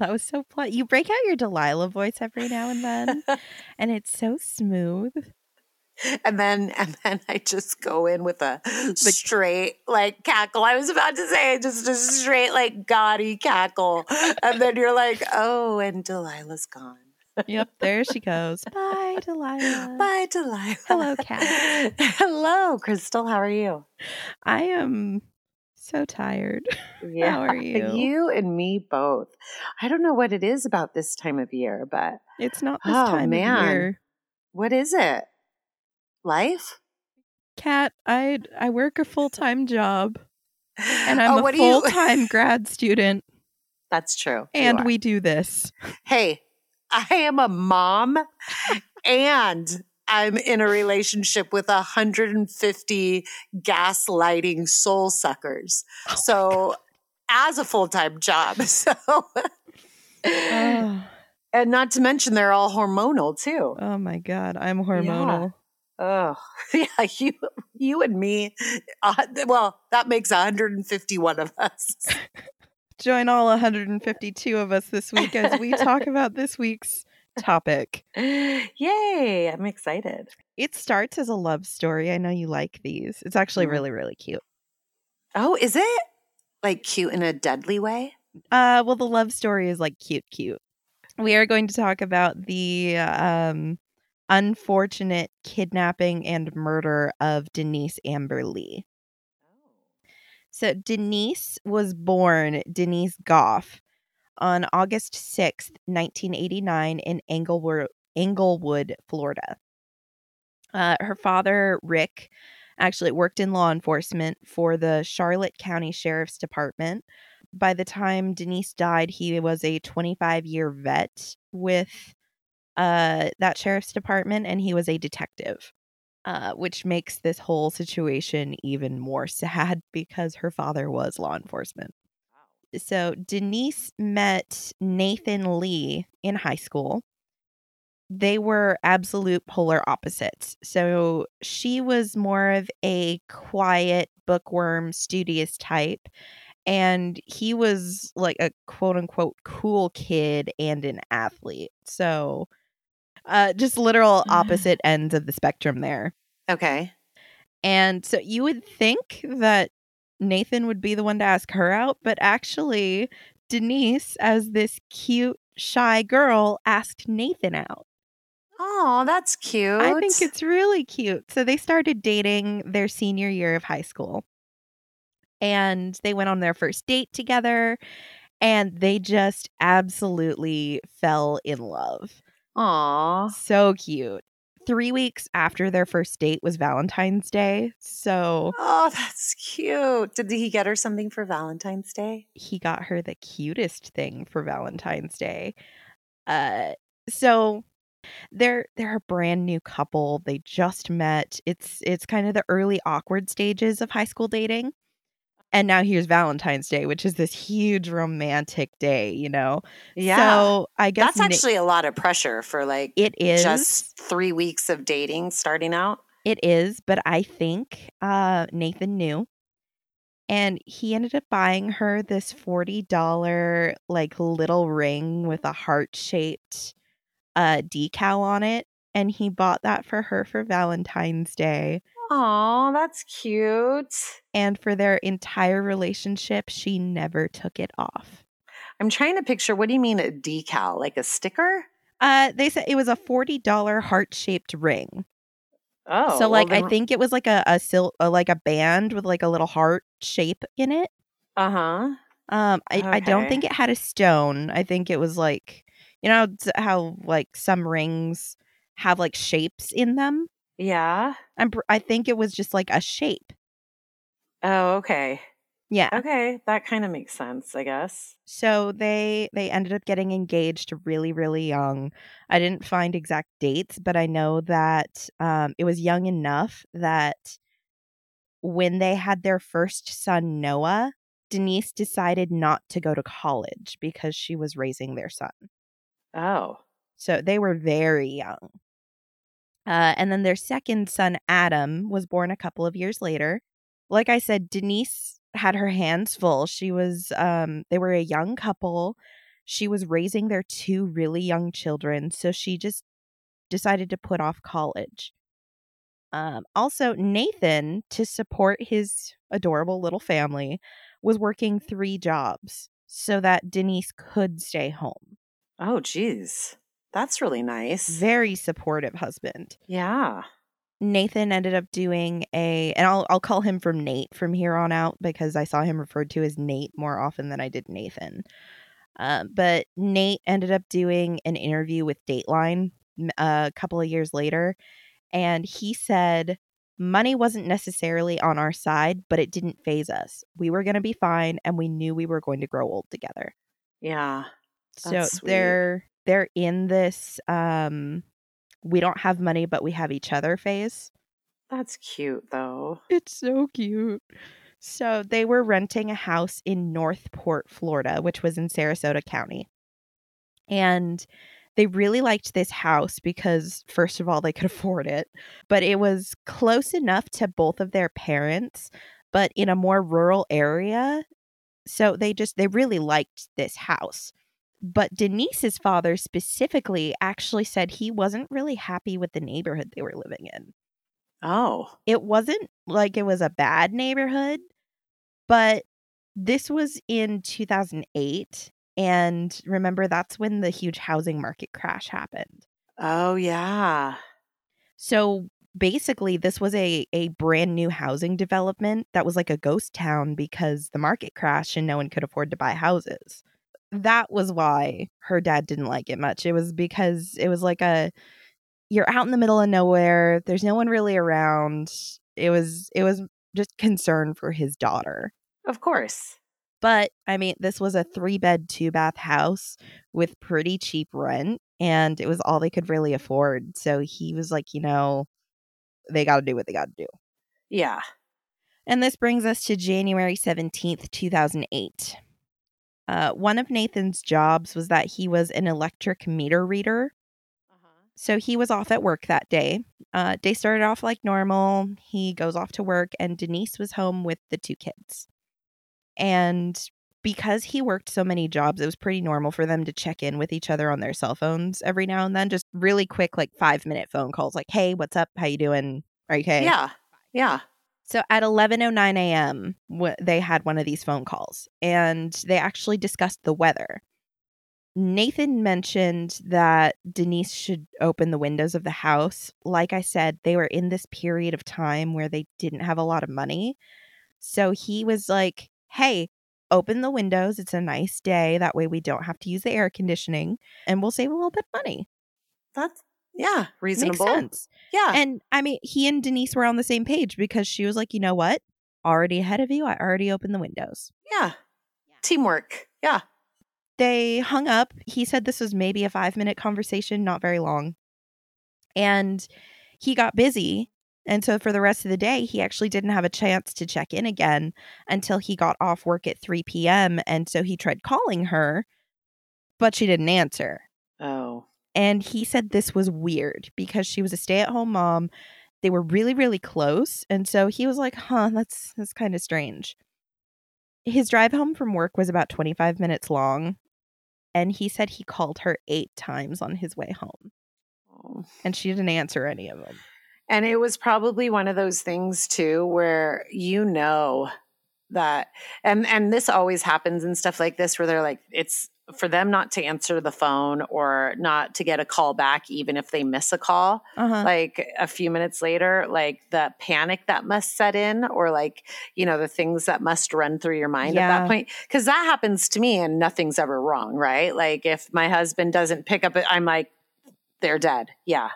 that was so fun. You break out your Delilah voice every now and then, and it's so smooth. and then and then I just go in with a straight like cackle. I was about to say just a straight like gaudy cackle, and then you're like, oh, and Delilah's gone. Yep, there she goes. Bye, Delilah. Bye, Delilah. Hello, Kat. Hello, Crystal. How are you? I am so tired. Yeah, How are you? You and me both. I don't know what it is about this time of year, but It's not this Oh, time man. of year. what is it? Life? Kat, I I work a full time job, and I'm oh, a what do you- full time grad student, That's true. And we do this. hey, I am a mom and I'm in a relationship with 150 gaslighting soul suckers. Oh So, as a full time job. So, Oh, and not to mention they're all hormonal too. oh my god, I'm hormonal. Oh, yeah, you, you and me. Uh, well, that makes 151 of us. Join all 152 of us this week as we talk about this week's topic. Yay, I'm excited. It starts as a love story. I know you like these. It's actually Mhm. really, really cute. Oh, is it like cute in a deadly way? Uh, well, the love story is like cute, cute. We are going to talk about the um, unfortunate kidnapping and murder of Denise Amber Lee. So, Denise was born Denise Goff on August 6th, 1989, in Englewood, Englewood Florida. Uh, her father, Rick, actually worked in law enforcement for the Charlotte County Sheriff's Department. By the time Denise died, he was a 25 year vet with uh, that sheriff's department and he was a detective uh, which makes this whole situation even more sad because her father was law enforcement. So Denise met Nathan Lee in high school. They were absolute polar opposites. So she was more of a quiet, bookworm, studious type. And he was like a quote unquote cool kid and an athlete. So uh, just literal opposite ends of the spectrum there. Okay. And so you would think that Nathan would be the one to ask her out, but actually, Denise, as this cute, shy girl, asked Nathan out. Oh, that's cute. I think it's really cute. So they started dating their senior year of high school. And they went on their first date together and they just absolutely fell in love. Aw. So cute. Three weeks after their first date was Valentine's Day. So Oh, that's cute. Did he get her something for Valentine's Day? he got her the cutest thing for Valentine's Day. Uh so they're they're a brand new couple. They just met. It's it's kind of the early awkward stages of high school dating. And now here's Valentine's Day, which is this huge romantic day, you know. Yeah. So I guess that's Na- actually a lot of pressure for like it is just three weeks of dating starting out. It is, but I think uh, Nathan knew. And he ended up buying her this $40 like little ring with a heart-shaped uh decal on it and he bought that for her for Valentine's Day. Oh, that's cute. And for their entire relationship, she never took it off. I'm trying to picture what do you mean a decal? Like a sticker? Uh they said it was a $40 heart-shaped ring. Oh. so like well I think it was like a a, sil- uh like a band with like a little heart shape in it. Uh-huh. Um, I, I don't think it had a stone. I think it was like, you know, how like some rings have like shapes in them. Yeah. I'm, pr- I think it was just like a shape. Oh, okay. Yeah. Okay. That kind of makes sense, I guess. So they they ended up getting engaged really really young. I didn't find exact dates, but I know that um, it was young enough that when they had their first son Noah, Denise decided not to go to college because she was raising their son. Oh. So they were very young. Uh, and then their second son, Adam, was born a couple of years later. Like I said, Denise had her hands full. She was, um, they were a young couple. She was raising their two really young children, so she just decided to put off college. Um, also, Nathan, to support his adorable little family, was working three jobs so that Denise could stay home. Oh, geez. That's really nice. Very supportive husband. Yeah. Nathan ended up doing a, and I'll I'll call him from Nate from here on out because I saw him referred to as Nate more often than I did Nathan. Um, but Nate ended up doing an interview with Dateline a couple of years later, and he said money wasn't necessarily on our side, but it didn't faze us. We were going to be fine, and we knew we were going to grow old together. Yeah. So they're they're in this um we don't have money but we have each other phase. That's cute though. It's so cute. So they were renting a house in Northport, Florida, which was in Sarasota County. And they really liked this house because first of all they could afford it, but it was close enough to both of their parents, but in a more rural area. So they just they really liked this house. But Denise's father specifically actually said he wasn't really happy with the neighborhood they were living in. Oh. It wasn't like it was a bad neighborhood, but this was in 2008. And remember, that's when the huge housing market crash happened. Oh, yeah. So basically, this was a, a brand new housing development that was like a ghost town because the market crashed and no one could afford to buy houses that was why her dad didn't like it much. It was because it was like a you're out in the middle of nowhere, there's no one really around. It was it was just concern for his daughter. Of course. But I mean, this was a three bed, two bath house with pretty cheap rent, and it was all they could really afford. So he was like, you know, they got to do what they got to do. Yeah. And this brings us to January 17th, 2008. Uh, one of Nathan's jobs was that he was an electric meter reader. Uh-huh. So he was off at work that day. Uh, day started off like normal. He goes off to work, and Denise was home with the two kids. And because he worked so many jobs, it was pretty normal for them to check in with each other on their cell phones every now and then. Just really quick, like five minute phone calls, like, "Hey, what's up? How you doing? Are you okay?" Yeah, yeah. So at 11:09 a.m., w- they had one of these phone calls and they actually discussed the weather. Nathan mentioned that Denise should open the windows of the house. Like I said, they were in this period of time where they didn't have a lot of money. So he was like, "Hey, open the windows. It's a nice day. That way we don't have to use the air conditioning and we'll save a little bit of money." That's yeah, reasonable. Makes sense. Yeah. And I mean, he and Denise were on the same page because she was like, you know what? Already ahead of you. I already opened the windows. Yeah. Teamwork. Yeah. They hung up. He said this was maybe a five minute conversation, not very long. And he got busy. And so for the rest of the day, he actually didn't have a chance to check in again until he got off work at 3 p.m. And so he tried calling her, but she didn't answer. Oh. And he said this was weird because she was a stay at home mom. They were really, really close. And so he was like, huh, that's that's kind of strange. His drive home from work was about 25 minutes long. And he said he called her eight times on his way home. Oh. And she didn't answer any of them. And it was probably one of those things too where you know that and and this always happens and stuff like this where they're like it's for them not to answer the phone or not to get a call back, even if they miss a call, uh-huh. like a few minutes later, like the panic that must set in, or like, you know, the things that must run through your mind yeah. at that point. Cause that happens to me and nothing's ever wrong, right? Like if my husband doesn't pick up it, I'm like, they're dead. Yeah.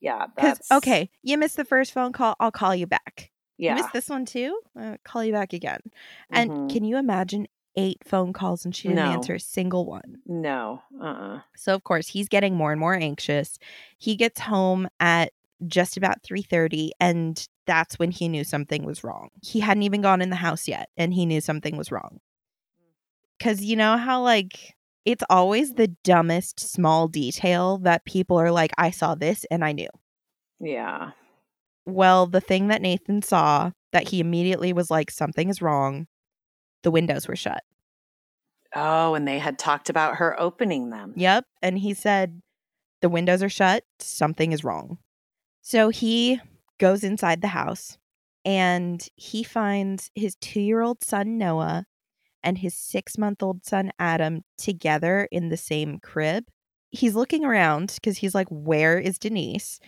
Yeah. That's okay. You missed the first phone call. I'll call you back. Yeah. You missed this one too? Uh, call you back again. And mm-hmm. can you imagine eight phone calls and she didn't no. answer a single one. No. Uh-uh. So of course he's getting more and more anxious. He gets home at just about 3:30 and that's when he knew something was wrong. He hadn't even gone in the house yet and he knew something was wrong. Cuz you know how like it's always the dumbest small detail that people are like I saw this and I knew. Yeah. Well, the thing that Nathan saw that he immediately was like something is wrong the windows were shut. Oh, and they had talked about her opening them. Yep. And he said, The windows are shut. Something is wrong. So he goes inside the house and he finds his two year old son, Noah, and his six month old son, Adam, together in the same crib. He's looking around because he's like, Where is Denise?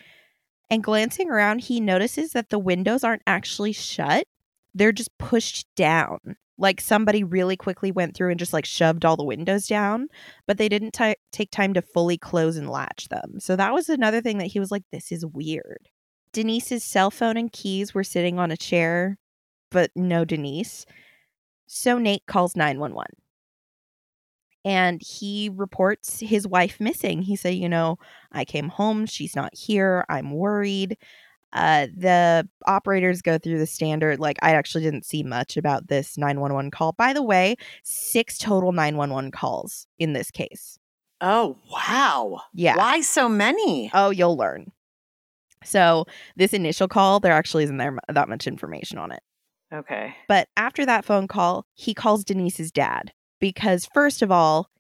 And glancing around, he notices that the windows aren't actually shut, they're just pushed down. Like somebody really quickly went through and just like shoved all the windows down, but they didn't t- take time to fully close and latch them. So that was another thing that he was like, This is weird. Denise's cell phone and keys were sitting on a chair, but no Denise. So Nate calls 911 and he reports his wife missing. He said, You know, I came home, she's not here, I'm worried. Uh, the operators go through the standard. Like, I actually didn't see much about this 911 call. By the way, six total 911 calls in this case. Oh, wow. Yeah. Why so many? Oh, you'll learn. So, this initial call, there actually isn't there that much information on it. Okay. But after that phone call, he calls Denise's dad because, first of all,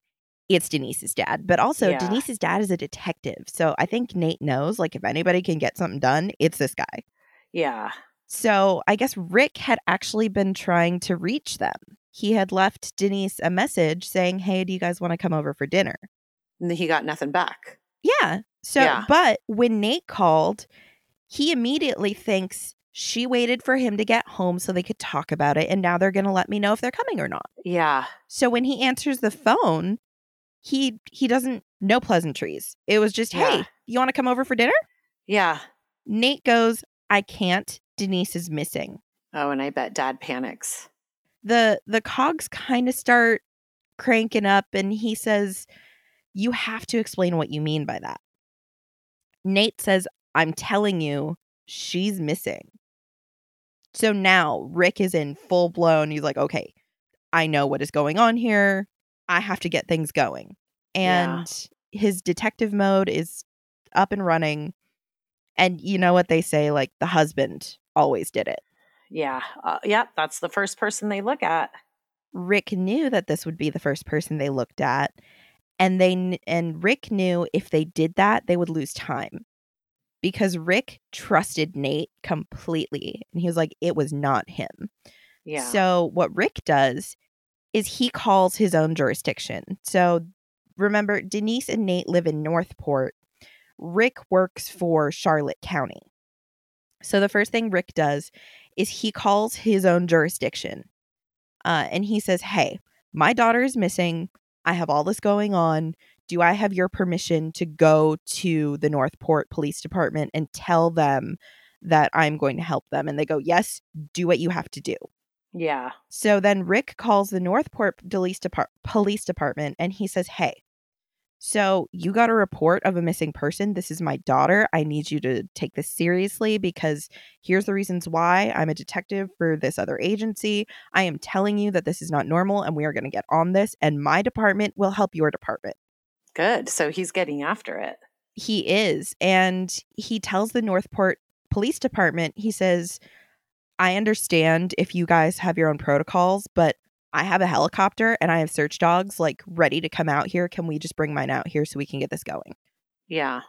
it's Denise's dad, but also Yeah. Denise's dad is a detective. So I think Nate knows, like, if anybody can get something done, it's this guy. Yeah. So I guess Rick had actually been trying to reach them. He had left Denise a message saying, Hey, do you guys want to come over for dinner? And he got nothing back. Yeah. So, Yeah. but when Nate called, he immediately thinks she waited for him to get home so they could talk about it. And now they're going to let me know if they're coming or not. Yeah. So when he answers the phone, he he doesn't no pleasantries. It was just, Yeah. "Hey, you want to come over for dinner?" Yeah. Nate goes, "I can't. Denise is missing." Oh, and I bet dad panics. The the cogs kind of start cranking up and he says, "You have to explain what you mean by that." Nate says, "I'm telling you, she's missing." So now Rick is in full blown. He's like, "Okay, I know what is going on here. I have to get things going." Yeah. And his detective mode is up and running. And you know what they say like the husband always did it. Yeah. Uh, yep. That's the first person they look at. Rick knew that this would be the first person they looked at, and they and Rick knew if they did that, they would lose time. Because Rick trusted Nate completely, and he was like it was not him. Yeah. So what Rick does is he calls his own jurisdiction. So remember Denise and Nate live in Northport. Rick works for Charlotte County. So the first thing Rick does is he calls his own jurisdiction. Uh, and he says, Hey, my daughter is missing. I have all this going on. Do I have your permission to go to the Northport Police Department and tell them that I'm going to help them? And they go, Yes, do what you have to do. Yeah. So then Rick calls the Northport Police, Depart- Police Department and he says, Hey, so you got a report of a missing person. This is my daughter. I need you to take this seriously because here's the reasons why. I'm a detective for this other agency. I am telling you that this is not normal and we are going to get on this, and my department will help your department. Good. So he's getting after it. He is. And he tells the Northport Police Department, he says, I understand if you guys have your own protocols, but I have a helicopter and I have search dogs like ready to come out here. Can we just bring mine out here so we can get this going? Yeah.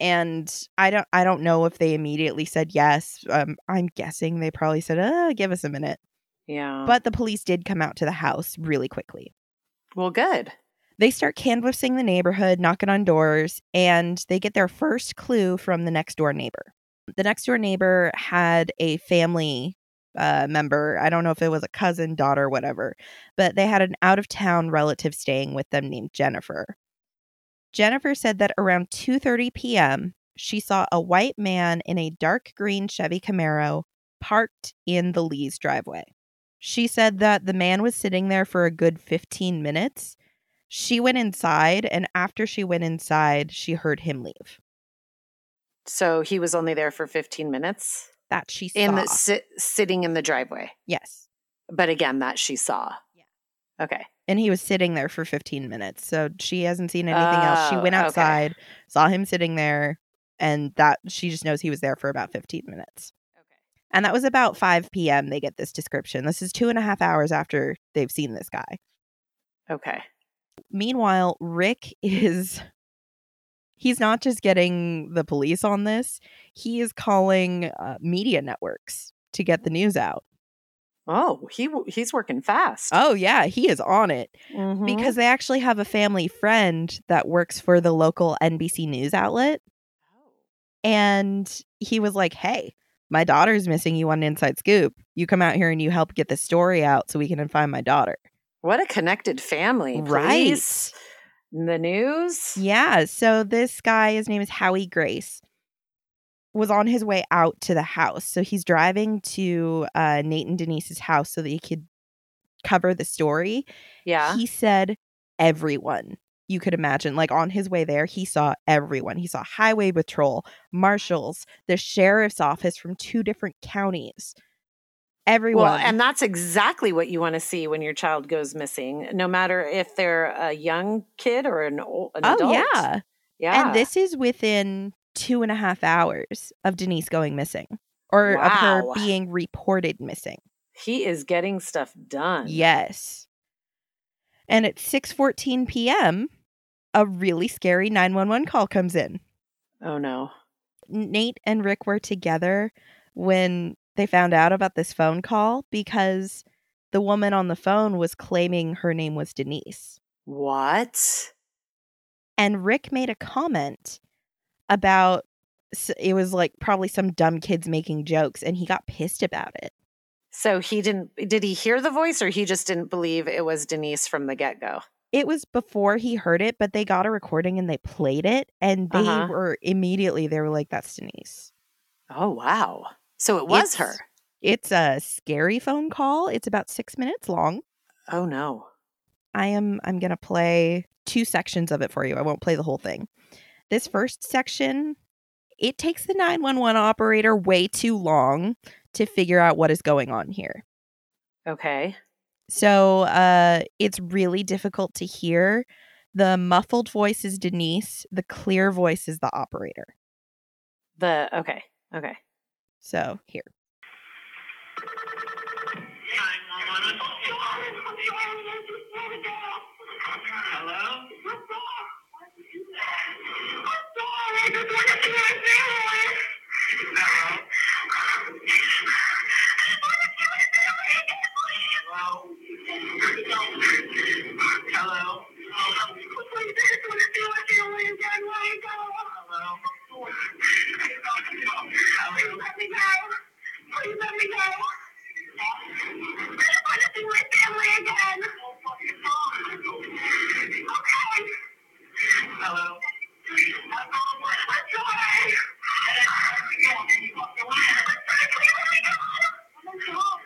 And I don't I don't know if they immediately said yes. Um, I'm guessing they probably said, uh, give us a minute. Yeah. But the police did come out to the house really quickly. well, good. They start canvassing the neighborhood, knocking on doors, and they get their first clue from the next door neighbor. The next door neighbor had a family uh, member. I don't know if it was a cousin, daughter, whatever, but they had an out of town relative staying with them named Jennifer. Jennifer said that around 2:30 p.m., she saw a white man in a dark green Chevy Camaro parked in the Lee's driveway. She said that the man was sitting there for a good 15 minutes. She went inside, and after she went inside, she heard him leave. So he was only there for 15 minutes That she saw. in the sit, sitting in the driveway. yes. But again, that she saw. Yeah. Okay. And he was sitting there for 15 minutes. So she hasn't seen anything else. She Oh, went okay. outside, saw him sitting there, and that she just knows he was there for about 15 minutes. Okay. And that was about 5 p.m. They get this description. This is two and a half hours after they've seen this guy. Okay. Meanwhile, Rick is he's not just getting the police on this, he is calling uh, media networks to get the news out. Oh, he he's working fast. Oh yeah, he is on it Mhm. because they actually have a family friend that works for the local NBC news outlet and he was like, "Hey, my daughter's missing. You want an inside scoop? You come out here and you help get the story out so we can find my daughter." what a connected family. Right. The news. Yeah. So this guy, his name is Howie Grace, was on his way out to the house. So he's driving to uh, Nate and Denise's house so that he could cover the story. Yeah. He said everyone you could imagine. Like on his way there, he saw everyone. He saw highway patrol, marshals, the sheriff's office from two different counties. Everyone. Well, and that's exactly what you want to see when your child goes missing, no matter if they're a young kid or an, old, an oh adult. yeah. Yeah. And this is within two and a half hours of Denise going missing or of her being reported missing. he is getting stuff done. Yes. And at 6:14 p.m., a really scary 911 call comes in. Oh no. Nate and Rick were together when they found out about this phone call because the woman on the phone was claiming her name was Denise. What? And Rick made a comment about it was like probably some dumb kids making jokes and he got pissed about it. So he didn't did he hear the voice or he just didn't believe it was Denise from the get-go? It was before he heard it, but they got a recording and they played it and they Uh-huh. were immediately they were like that's Denise. Oh wow. So it was It's- her. It's a scary phone call. It's about 6 minutes long. Oh no. I am I'm going to play two sections of it for you. I won't play the whole thing. This first section it takes the 911 operator way too long to figure out what is going on here. Okay. So uh, it's really difficult to hear. The muffled voice is Denise. The clear voice is the operator. The okay. Okay. So here. Hello? Hello? Hello? Hello?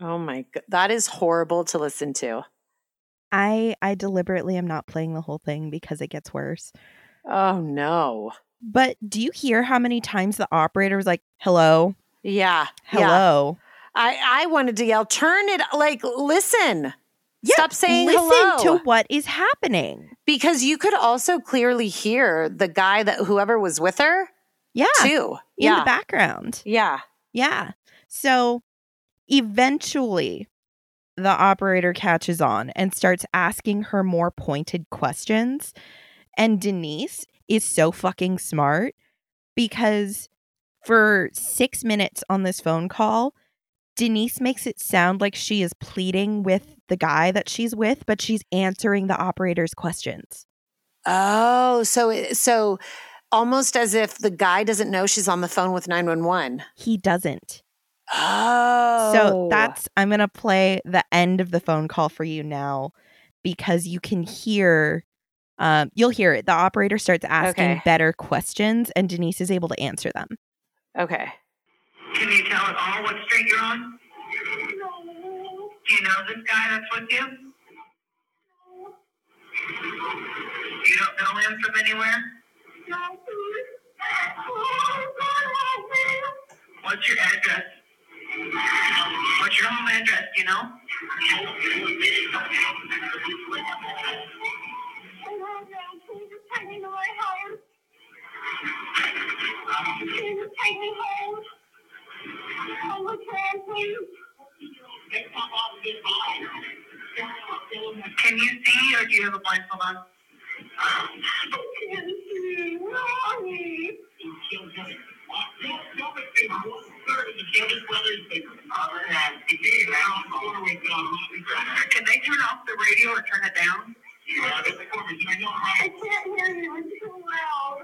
Oh my god. That is horrible to listen to. I I deliberately am not playing the whole thing because it gets worse. Oh no. But do you hear how many times the operator was like, "Hello, Yeah. Yeah. hello"? I I wanted to yell, turn it like listen. Yeah, Stop saying Listen hello. to what is happening. because you could also clearly hear the guy that whoever was with her Yeah, too. in Yeah. the background. yeah. Yeah. So eventually the operator catches on and starts asking her more pointed questions. And Denise is so fucking smart because for six minutes on this phone call, Denise makes it sound like she is pleading with the guy that she's with, but she's answering the operator's questions. Oh, so so almost as if the guy doesn't know she's on the phone with 911. He doesn't. Oh. So that's I'm gonna play the end of the phone call for you now because you can hear um you'll hear it. The operator starts asking Okay. better questions and Denise is able to answer them. Okay. Can you tell us all what street you're on? No. Do you know this guy that's with you? No. You don't know him from anywhere? No. What's your address? What's your home address, you know? Can you see or do you have a blindfold on? Can they turn off the radio or turn it down? I can't hear you. It's too loud.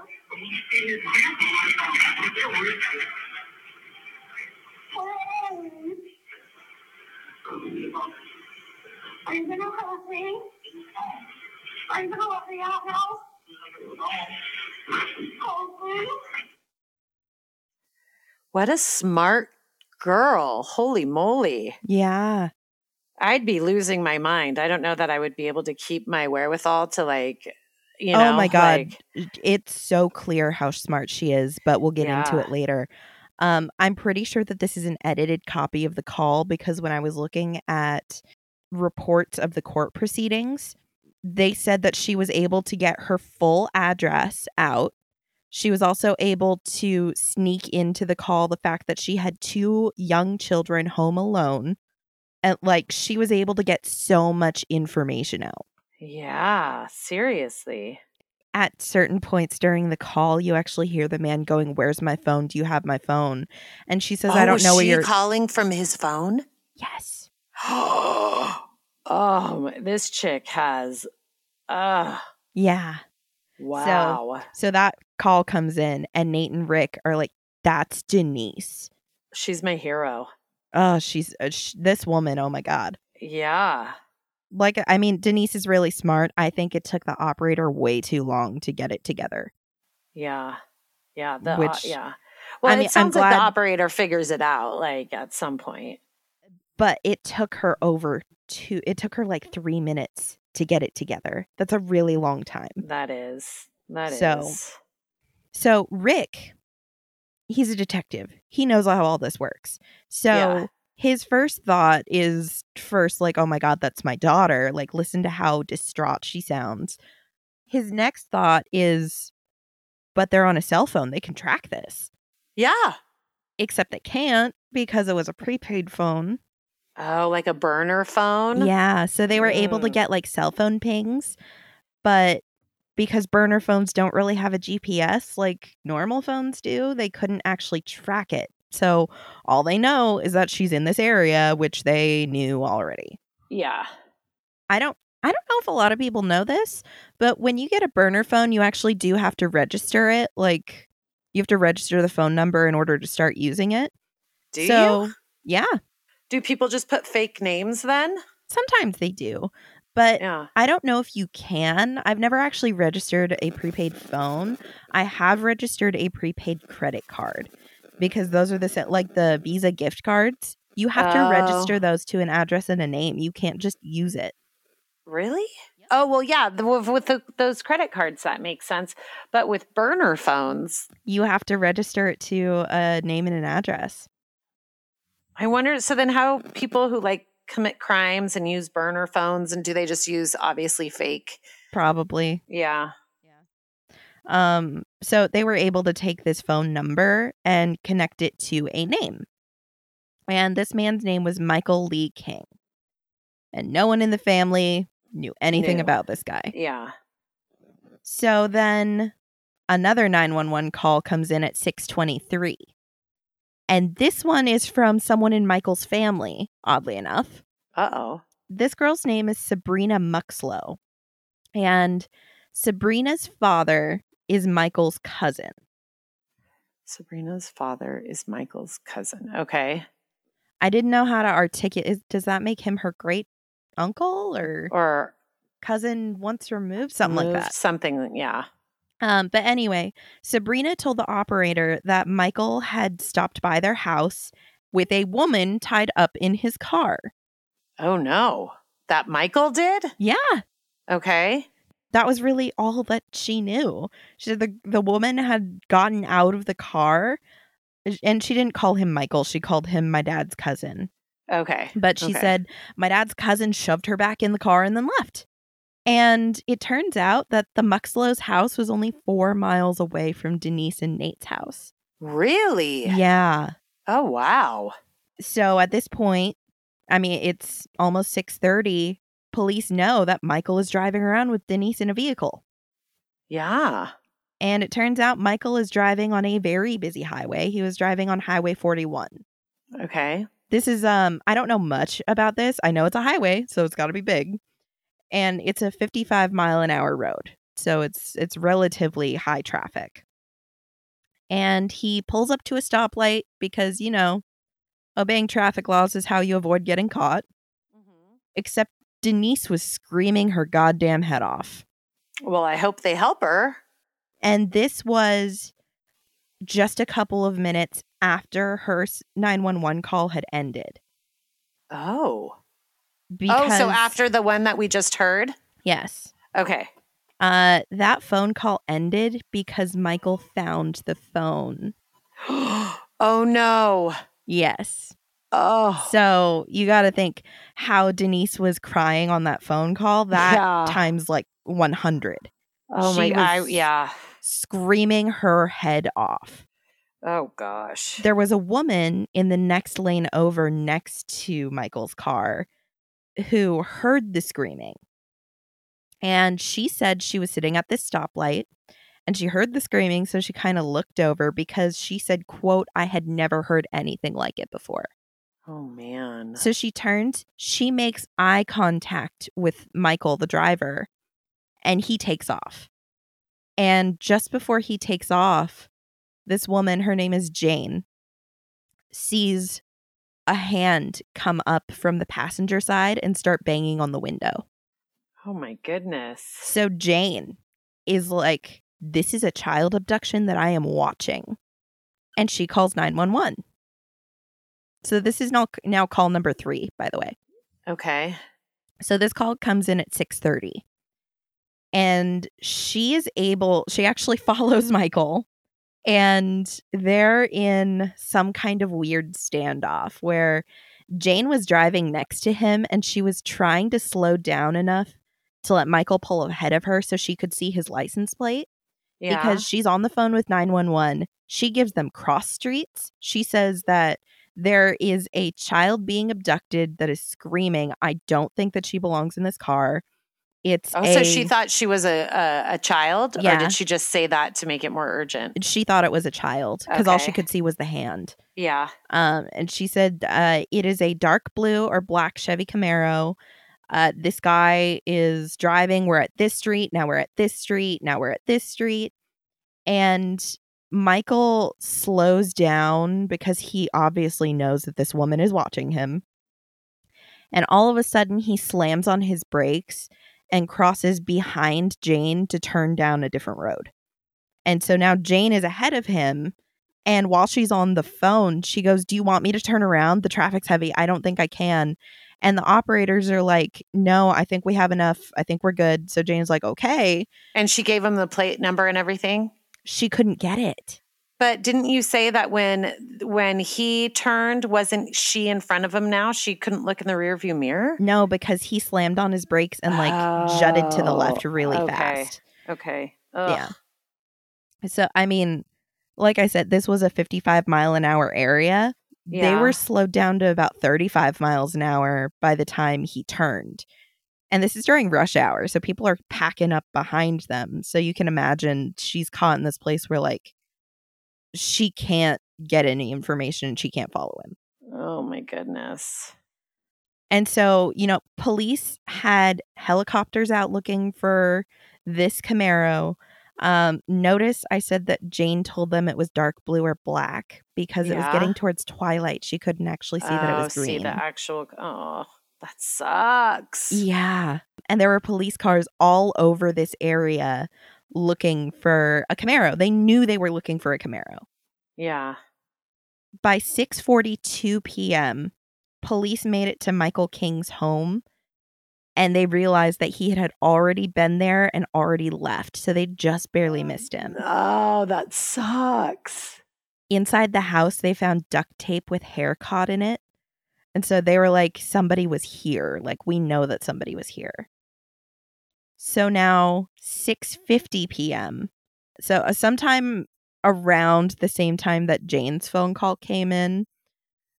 Are you gonna help me? Are you gonna let me out now? Help me? What a smart girl. Holy moly. Yeah. I'd be losing my mind. I don't know that I would be able to keep my wherewithal to like, you know. oh my god. like- it's so clear how smart she is, but we'll get into it later. Um, I'm pretty sure that this is an edited copy of the call because when I was looking at reports of the court proceedings, they said that she was able to get her full address out. She was also able to sneak into the call the fact that she had two young children home alone. And like she was able to get so much information out. yeah, seriously. at certain points during the call, you actually hear the man going, Where's my phone? Do you have my phone? And she says, I Oh, don't was know where she you're. calling from his phone. yes. oh, my- this chick has. Uh, Yeah. wow. So that call comes in, and Nate and Rick are like, That's Denise. She's my hero. Oh, she's uh, sh- this woman. Oh my God. Yeah. Like, I mean, Denise is really smart. I think it took the operator way too long to get it together. Yeah. Yeah. The, uh, yeah. Well, I mean, it sounds like the operator figures it out, like at some point. But it took her over two, it took her like three minutes to get it together. That's a really long time. That is. That is. So- Rick, he's a detective. He knows how all this works. So Yeah. his first thought is first like, "Oh my god, that's my daughter." Like listen to how distraught she sounds. His next thought is but they're on a cell phone. They can track this. Yeah. Except they can't because it was a prepaid phone. Oh, like a burner phone? Yeah, so they were able to Mm. get like cell phone pings, but because burner phones don't really have a GPS like normal phones do, they couldn't actually track it. So all they know is that she's in this area, which they knew already. Yeah. I don't I don't know if a lot of people know this, but when you get a burner phone, you actually do have to register it. Like you have to register the phone number in order to start using it. Do so, you? yeah, Do people just put fake names then? sometimes they do. But Yeah. I don't know if you can. I've never actually registered a prepaid phone. I have registered a prepaid credit card because those are the set like the Visa gift cards. You have to Oh. register those to an address and a name. You can't just use it. Really? Oh, well, yeah. The, with with the, those credit cards, that makes sense. But with burner phones, You have to register it to a name and an address. I wonder. So then, how people who like commit crimes and use burner phones, and do they just use obviously fake? Probably. Yeah. Yeah um, so they were able to take this phone number and connect it to a name. And this man's name was Michael Lee King. And no one in the family knew anything Knew. about this guy. Yeah. So then another 911 call comes in at 623. And this one is from someone in Michael's family, oddly enough. Uh oh. This girl's name is Sabrina Muxlow. And Sabrina's father is Michael's cousin. Sabrina's father is Michael's cousin. Okay. I didn't know how to articulate. Does that make him her great uncle or Or cousin once removed? Something like that. Something. Yeah. Um, but anyway, Sabrina told the operator that Michael had stopped by their house with a woman tied up in his car. Oh no. That Michael did? Yeah. Okay. that was really all that she knew. She said the the woman had gotten out of the car and she didn't call him Michael, she called him my dad's cousin. Okay. But she Okay. said my dad's cousin shoved her back in the car and then left. And it turns out that the Muxlow's house was only four miles away from Denise and Nate's house. Really? Yeah. Oh wow. So at this point, I mean, it's almost 6:30. Police know that Michael is driving around with Denise in a vehicle. Yeah. And it turns out Michael is driving on a very busy highway. He was driving on Highway 41. Okay. This is um I don't know much about this. I know it's a highway, so it's got to be big. And it's a 55 mile an hour road. So it's it's relatively high traffic. And he pulls up to a stoplight because, you know, obeying traffic laws is how you avoid getting caught. Mm-hmm. Except Denise was screaming her goddamn head off. Well, I hope they help her. And this was just a couple of minutes after her 911 call had ended. Oh. Because, oh, so after the one that we just heard? Yes. Okay. Uh, that phone call ended because Michael found the phone. oh no. Yes. Oh. So you got to think how Denise was crying on that phone call. That Yeah. times like 100, Oh she my was- yeah. screaming her head off. Oh gosh. There was a woman in the next lane over next to Michael's car who heard the screaming. And she said she was sitting at this stoplight and she heard the screaming so she kind of looked over because she said quote I had never heard anything like it before. Oh man. So she turns, she makes eye contact with Michael the driver and he takes off. And just before he takes off, this woman, her name is Jane, sees a hand come up from the passenger side and start banging on the window. Oh my goodness. So Jane is like, This is a child abduction that I am watching. And she calls 911. So this is now, now call number three, by the way. Okay. So this call comes in at 6:30. And she is able she actually follows Michael and they're in some kind of weird standoff where Jane was driving next to him and she was trying to slow down enough to let Michael pull ahead of her so she could see his license plate Yeah. because she's on the phone with 911. She gives them cross streets. She says that there is a child being abducted that is screaming. I don't think that she belongs in this car. It's Oh, a, so she thought she was a a, a child, or did she just say that to make it more urgent? she thought it was a child because all she could see was the hand. Yeah. Um, and she said uh, it is a dark blue or black Chevy Camaro. Uh, this guy is driving. We're at this street. Now we're at this street. Now we're at this street. And Michael slows down because he obviously knows that this woman is watching him. And all of a sudden, he slams on his brakes and crosses behind Jane to turn down a different road. And so now Jane is ahead of him. And while she's on the phone, she goes, Do you want me to turn around? The traffic's heavy. I don't think I can. And the operators are like, No, I think we have enough. I think we're good. So Jane's like, Okay. And she gave him the plate number and everything. She couldn't get it. But didn't you say that when when he turned, wasn't she in front of him now? She couldn't look in the rearview mirror? No, because he slammed on his brakes and like jutted to the left Oh, really okay. fast. Okay. Ugh. Yeah. So, I mean, like I said, this was a 55 mile an hour area. They were slowed down to about 35 miles an hour by the time he turned. And this is during rush hour. So people are packing up behind them. So you can imagine she's caught in this place where, like, she can't get any information and she can't follow him. Oh my goodness. And so, you know, police had helicopters out looking for this Camaro. Um, notice I said that Jane told them it was dark blue or black because it was getting towards twilight. She couldn't actually see that it Oh, was green. See the actual. Oh, that sucks. Yeah. And there were police cars all over this area looking for a Camaro. They knew they were looking for a Camaro. Yeah. By 6:42 p.m., police made it to Michael King's home and they realized that he had already been there and already left. So they just barely missed him. Oh, that sucks. Inside the house, they found duct tape with hair caught in it. And so they were like, somebody was here. Like, we know that somebody was here. So now 6:50 p.m. So uh, sometime around the same time that Jane's phone call came in,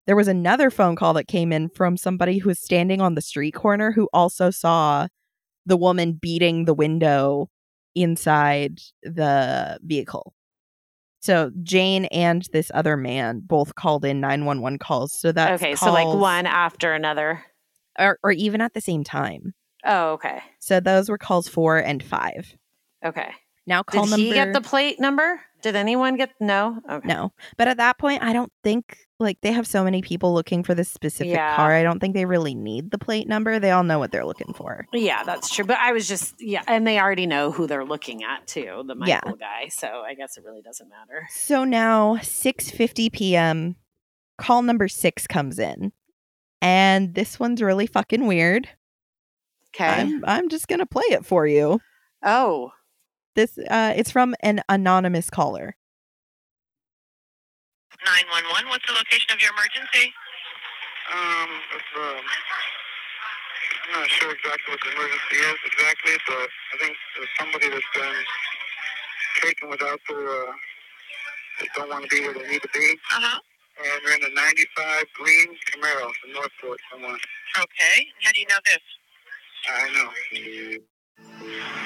there was another phone call that came in from somebody who was standing on the street corner who also saw the woman beating the window inside the vehicle. So Jane and this other man both called in 911 calls. So that's okay, so like one after another. or, or even at the same time. Oh, okay. So those were calls four and five. Okay. Now call Did number he get the plate number? Did anyone get no? Okay. no, but at that point, I don't think like they have so many people looking for this specific Yeah. car. I don't think they really need the plate number. They all know what they're looking for. Yeah, that's true. But I was just yeah, and they already know who they're looking at too, the Yeah. Michael guy. So I guess it really doesn't matter. So now 6:50 p.m. call number 6 comes in. And this one's really fucking weird. Okay. I'm I'm just going to play it for you. oh, This uh it's from an anonymous caller. 911, what's the location of your emergency? Um, it's, um, I'm not sure exactly what the emergency is exactly, but I think there's somebody that's been taken without their, uh, they don't want to be where they need to be. Uh-huh. And we're in the 95 green Camaro from Northport somewhere. Okay. How do you know this? I know.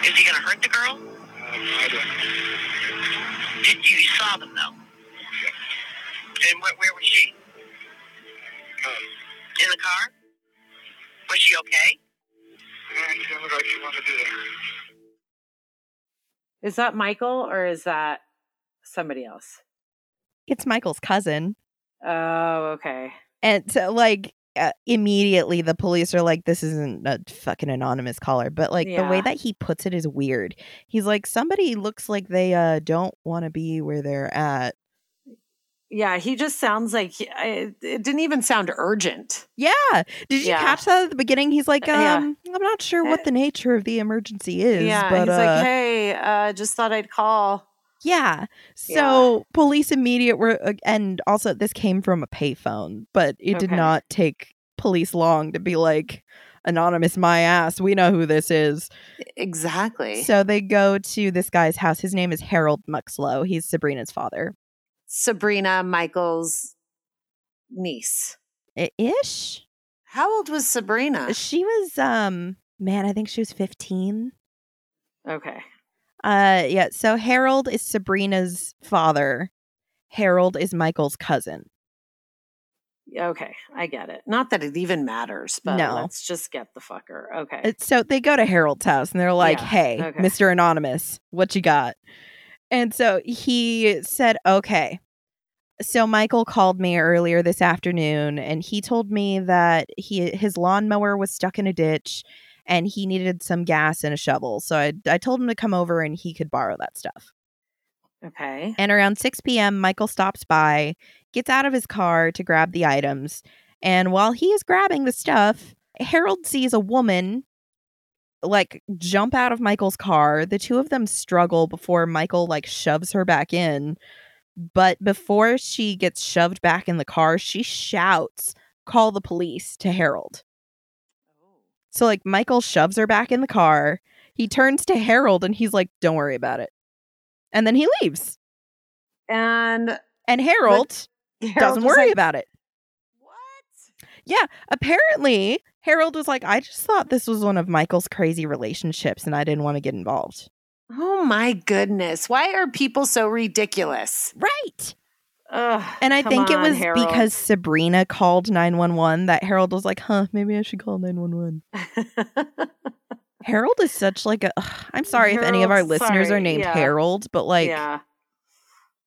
Is he going to hurt the girl? Uh, no idea. Did you saw them though? Yeah. And where, where was she? In the car? Was she okay? Yeah, she didn't look like she wanted to do that. is that Michael or is that somebody else? It's Michael's cousin. Oh, okay. And so, like, uh, immediately the police are like, this isn't a fucking anonymous caller. But, like, the way that he puts it is weird. He's like, somebody looks like they uh, don't want to be where they're at. Yeah, he just sounds like he- I- it didn't even sound urgent. Yeah. Did you Yeah. catch that at the beginning? He's like, Uh, yeah. um, I'm not sure what Uh, the nature of the emergency is. yeah, but, he's uh, like, "Hey, uh, just thought I'd call." Yeah. Yeah. So police immediate were, and also this came from a payphone, but it did Okay. not take police long to be like, anonymous, my ass. We know who this is. Exactly. So they go to this guy's house. His name is Harold Muxlow. He's Sabrina's father. Sabrina Michael's niece. Ish. How old was Sabrina? She was, um, man, I think she was 15. Okay. Uh, yeah. So Harold is Sabrina's father. Harold is Michael's cousin. Okay, I get it. Not that it even matters, but No. let's just get the fucker. Okay. So they go to Harold's house and they're like, Yeah, "Hey, okay. Mr. Anonymous, what you got?" And so he said, "Okay." So Michael called me earlier this afternoon and he told me that he his lawnmower was stuck in a ditch and he needed some gas and a shovel. So I I told him to come over and he could borrow that stuff. okay. And around 6 p.m., Michael stops by, gets out of his car to grab the items. And while he is grabbing the stuff, Harold sees a woman like jump out of Michael's car. The two of them struggle before Michael like shoves her back in. But before she gets shoved back in the car, she shouts, Call the police to Harold. So, like, Michael shoves her back in the car. He turns to Harold and he's like, Don't worry about it. And then he leaves. And And Harold Harold doesn't worry like, about it. What? Yeah, apparently Harold was like, I just thought this was one of Michael's crazy relationships and I didn't want to get involved. Oh my goodness. Why are people so ridiculous? Right. Ugh, And I think it was Harold. because Sabrina called 911 that Harold was like, huh, maybe I should call 911. Harold is such like a. I'm sorry if any of our Harold, listeners are named yeah. Harold, but like yeah.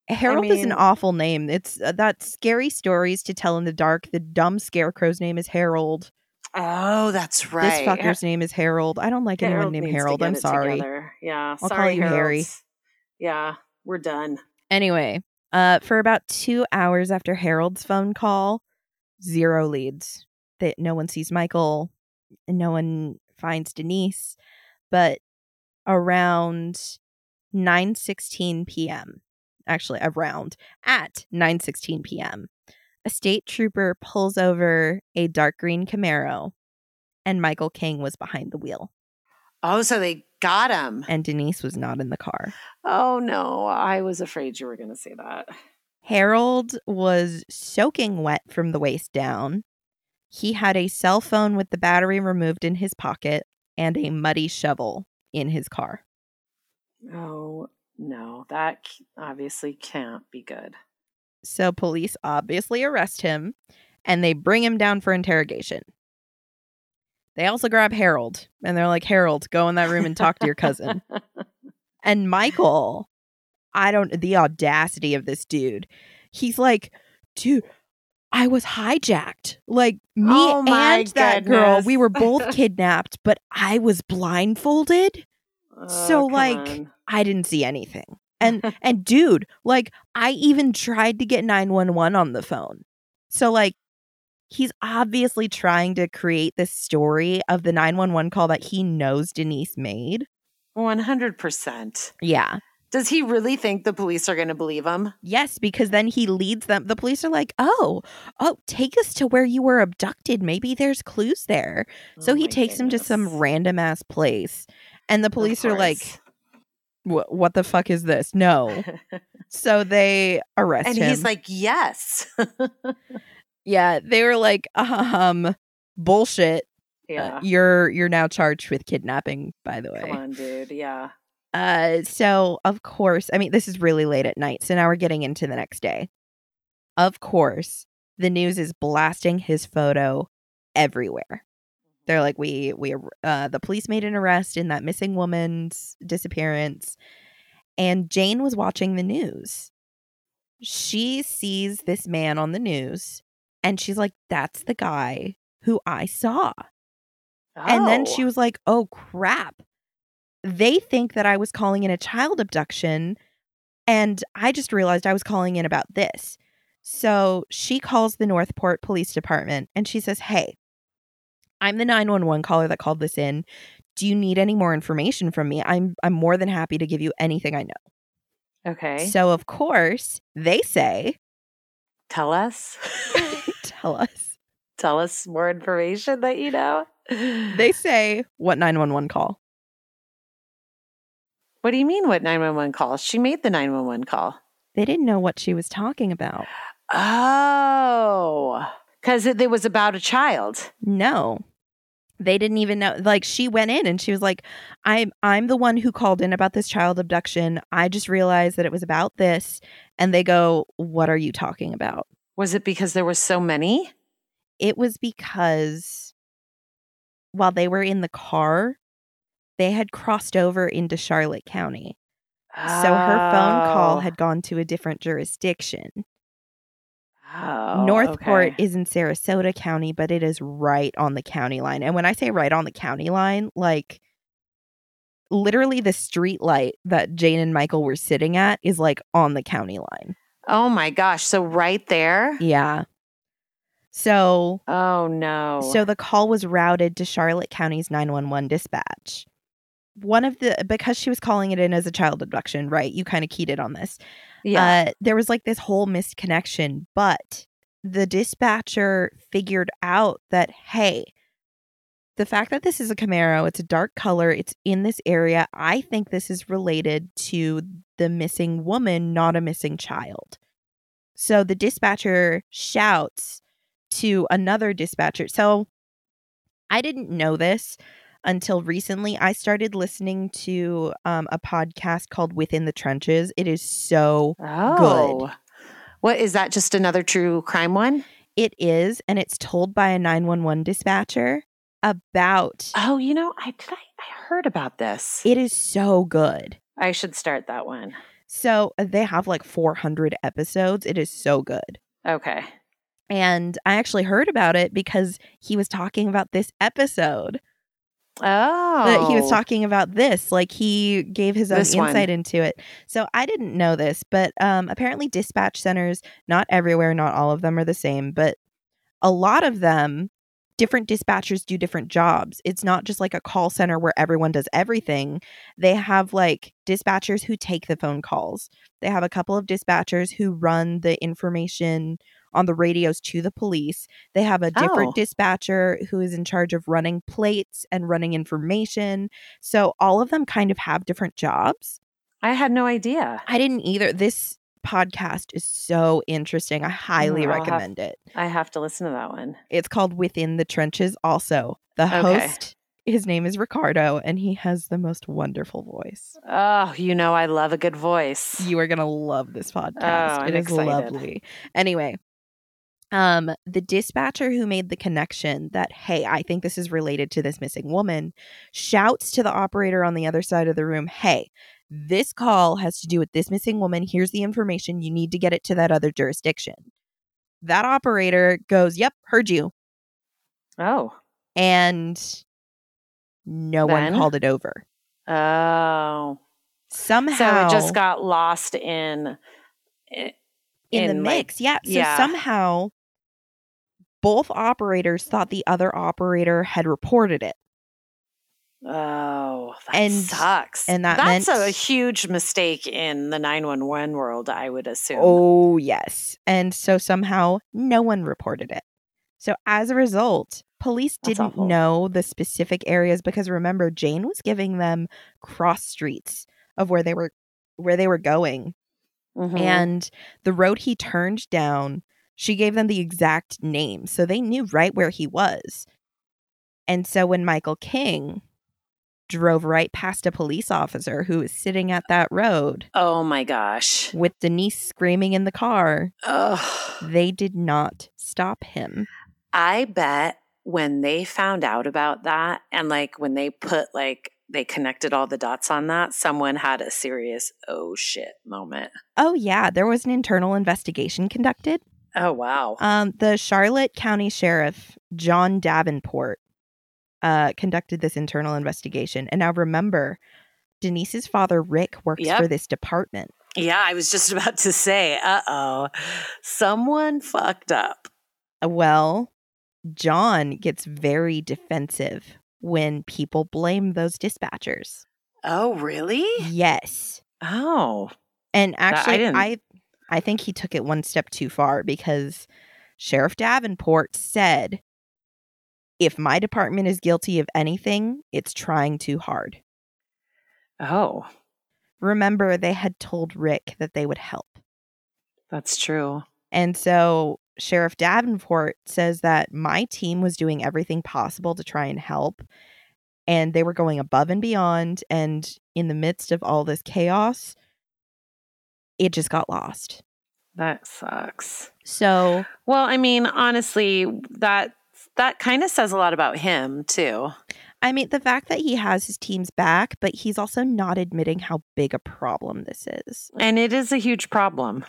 Harold is an awful name. It's uh, that scary stories to tell in the dark. The dumb scarecrow's name is Harold. Oh, that's right. This fucker's name is Harold. I don't like anyone named Harold. I'm sorry. together. Yeah. I'll call sorry, you Harry. Yeah, we're done. Anyway, uh, for about two hours after Harold's phone call, zero leads. That no one sees Michael, no one finds Denise, but around 9:16 p.m. Actually, around at 9:16 p.m. A state trooper pulls over a dark green Camaro and Michael King was behind the wheel Oh, so they got him. and Denise was not in the car. Oh no, I was afraid you were going to say that. Harold was soaking wet from the waist down. He had a cell phone with the battery removed in his pocket and a muddy shovel in his car. Oh no, that obviously can't be good. So police obviously arrest him and they bring him down for interrogation. They also grab Harold and they're like, Harold, go in that room and talk to your cousin. And Michael, I don't, the audacity of this dude. He's like, dude, I was hijacked. Like, me Oh and that girl, we were both kidnapped, but I was blindfolded. Oh, so, Oh, come like, on. I didn't see anything. And, and dude, like, I even tried to get 911 on the phone. So, like, he's obviously trying to create this story of the 911 call that he knows Denise made. 100%. Yeah. Does he really think the police are going to believe him? Yes, because then he leads them. The police are like, "Oh, oh, take us to where you were abducted. Maybe there's clues there." So Oh he my takes them to some random ass place, and the police are like. "What the fuck is this?" No. So they arrest and him. And he's like, yes. "Yeah." They were like, "Um, bullshit. Uh, you're you're now charged with kidnapping." By the way. Come on, dude. Yeah. Uh, so of course, I mean, this is really late at night, so now we're getting into the next day. Of course, the news is blasting his photo everywhere. They're like, we we uh, the police made an arrest in that missing woman's disappearance, and Jane was watching the news. She sees this man on the news, and she's like, "That's the guy who I saw." And then she Oh. was like, oh crap. They think that I was calling in a child abduction. And I just realized I was calling in about this. So she calls the Northport Police Department and she says, hey, I'm the 911 caller that called this in. Do you need any more information from me? I'm I'm more than happy to give you anything I know. Okay. So of course, they say, Tell us. tell us. Tell us more information that you know. They say, what 911 call? What do you mean what 911 call? She made the 911 call. They didn't know what she was talking about. Oh. Cuz it, it was about a child. No. They didn't even know like she went in and she was like I'm I'm the one who called in about this child abduction. I just realized that it was about this and they go what are you talking about? Was it because there were so many? It was because while they were in the car they had crossed over into Charlotte County. So her phone call Oh. had gone to a different jurisdiction. Oh, Northport okay. is in Sarasota County, but it is right on the county line. And when I say right on the county line, like literally the street light that Jane and Michael were sitting at is like on the county line. Oh my gosh. So right there? Yeah. So Oh no. so the call was routed to Charlotte County's 911 dispatch. One of the because she was calling it in as a child abduction, right? You kind of keyed it on this. yeah. Uh, there was like this whole missed connection, but the dispatcher figured out that, hey, the fact that this is a Camaro, it's a dark color, it's in this area, I think this is related to the missing woman, not a missing child. So the dispatcher shouts to another dispatcher. So I didn't know this until recently. I started listening to um, a podcast called Within the Trenches. It is so oh. What is that just another true crime one? It is, and it's told by a 911 dispatcher about Oh, you know, I did I, I heard about this. it is so good. I should start that one. So uh, they have like 400 episodes. It is so good. Okay. And I actually heard about it because he was talking about this episode. Oh. That he was talking about this. Like he gave his own This one. insight into it. So I didn't know this, but um, apparently dispatch centers, not everywhere, not all of them are the same, but a lot of them different dispatchers do different jobs. It's not just like a call center where everyone does everything. They have like dispatchers who take the phone calls. They have a couple of dispatchers who run the information on the radios to the police. They have a different Oh. dispatcher who is in charge of running plates and running information. So all of them kind of have different jobs. I had no idea. I didn't either. This podcast is so interesting. I highly Oh, I'll have- recommend it. I have to listen to that one. It's called Within the Trenches also. The Okay. host his name is Ricardo and he has the most wonderful voice. Oh, you know I love a good voice. You are going to love this podcast. Oh, it is excited. lovely. Anyway, um the dispatcher who made the connection that hey, I think this is related to this missing woman shouts to the operator on the other side of the room, "Hey, this call has to do with this missing woman. Here's the information. You need to get it to that other jurisdiction." That operator goes, "Yep, heard you." Oh. And no Then? one called it over. Oh. Somehow So it just got lost in in, in, the like- mix. yeah. So yeah. somehow both operators thought the other operator had reported it. Oh, that And- sucks. and that that's meant- a huge mistake in the 911 world, I would assume. Oh, yes. And so somehow no one reported it. So as a result, police That's didn't awful. know the specific areas because remember Jane was giving them cross streets of where they were where they were going Mhm. and the road he turned down she gave them the exact name so they knew right where he was and so when michael king drove right past a police officer who was sitting at that road oh my gosh. with denise screaming in the car Ugh. they did not stop him I bet when they found out about that and like when they put like they connected all the dots on that, someone had a serious oh shit moment. oh yeah there was an internal investigation conducted Oh wow. Um, the Charlotte County Sheriff, John Davenport, uh, conducted this internal investigation. And now remember, Denise's father, Rick, works Yep. for this department. yeah, I was just about to say, uh oh, someone fucked up. Well, John gets very defensive when people blame those dispatchers. Oh really? Yes. Oh. And actually, didn't- I, I think he took it one step too far because Sheriff Davenport said, if my department is guilty of anything, it's trying too hard. Oh, remember they had told Rick that they would help. that's true. And so Sheriff Davenport says that my team was doing everything possible to try and help. And they were going above and beyond. And in the midst of all this chaos, it just got lost. That sucks. So, Well, I mean, honestly, that that kind of says a lot about him too. I mean, the fact that he has his team's back, but he's also not admitting how big a problem this is. And it is a huge problem.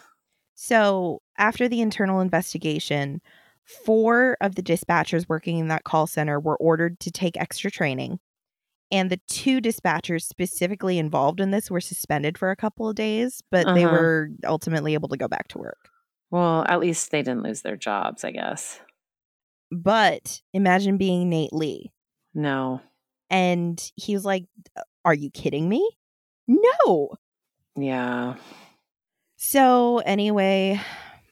So, after the internal investigation, four of the dispatchers working in that call center were ordered to take extra training. And the two dispatchers specifically involved in this were suspended for a couple of days, but they Uh-huh. were ultimately able to go back to work. Well, at least they didn't lose their jobs, I guess. But imagine being Nate Lee. No. And he was like, Are you kidding me? No. Yeah. So, anyway,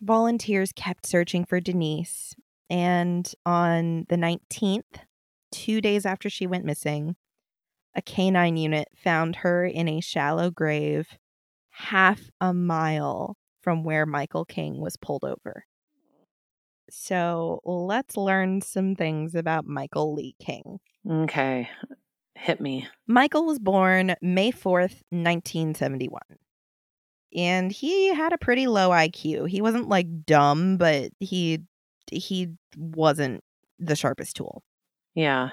volunteers kept searching for Denise. And on the 19th, two days after she went missing, a canine unit found her in a shallow grave half a mile from where Michael King was pulled over. So, let's learn some things about Michael Lee King. Okay. Hit me. Michael was born May 4th, 1971. And he had a pretty low IQ. He wasn't like dumb, but he he wasn't the sharpest tool. Yeah.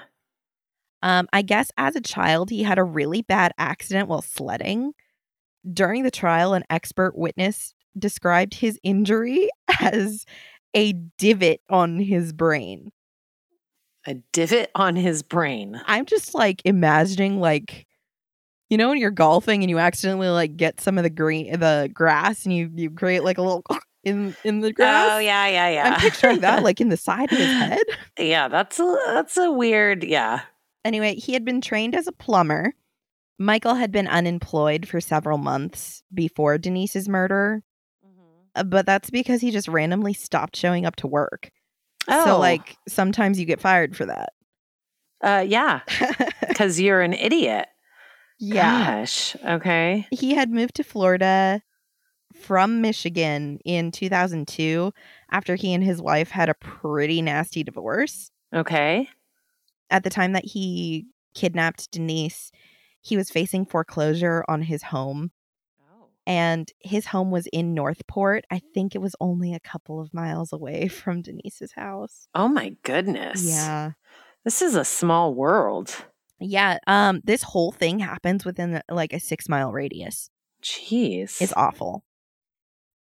Um I guess as a child he had a really bad accident while sledding. During the trial an expert witness described his injury as a divot on his brain. A divot on his brain. I'm just like imagining like you know when you're golfing and you accidentally like get some of the green the grass and you you create like a little in in the oh, grass. Oh yeah, yeah, yeah. I'm picturing that like in the side of his head. yeah, that's a that's a weird. Yeah. Anyway, he had been trained as a plumber. Michael had been unemployed for several months before Denise's murder, but that's because he just randomly stopped showing up to work. Oh, So, like, sometimes you get fired for that. uh, yeah, because you're an idiot. yeah. Gosh. Okay. He had moved to Florida from Michigan in 2002 after he and his wife had a pretty nasty divorce. Okay. At the time that he kidnapped Denise, he was facing foreclosure on his home. And his home was in Northport. I think it was only a couple of miles away from Denise's house. Oh my goodness. Yeah. This is a small world. Yeah, um this whole thing happens within like a 6-mile radius. Jeez. It's awful.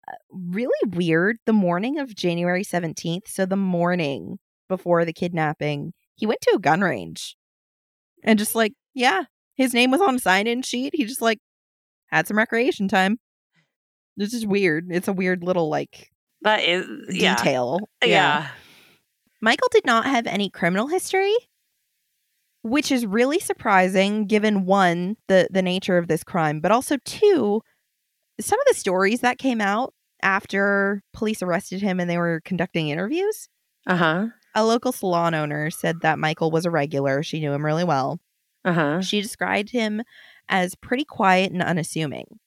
Uh, really weird. The morning of January 17th, so the morning before the kidnapping, he went to a gun range. And just like, yeah, his name was on a sign-in sheet. He just like had some recreation time. This is weird. It's a weird little like that is yeah. detail. Yeah. Michael did not have any criminal history, which is really surprising given one, the the nature of this crime, but also two, some of the stories that came out after police arrested him and they were conducting interviews. Uh-huh. A local salon owner said that Michael was a regular. She knew him really well. Uh-huh. She described him as pretty quiet and unassuming.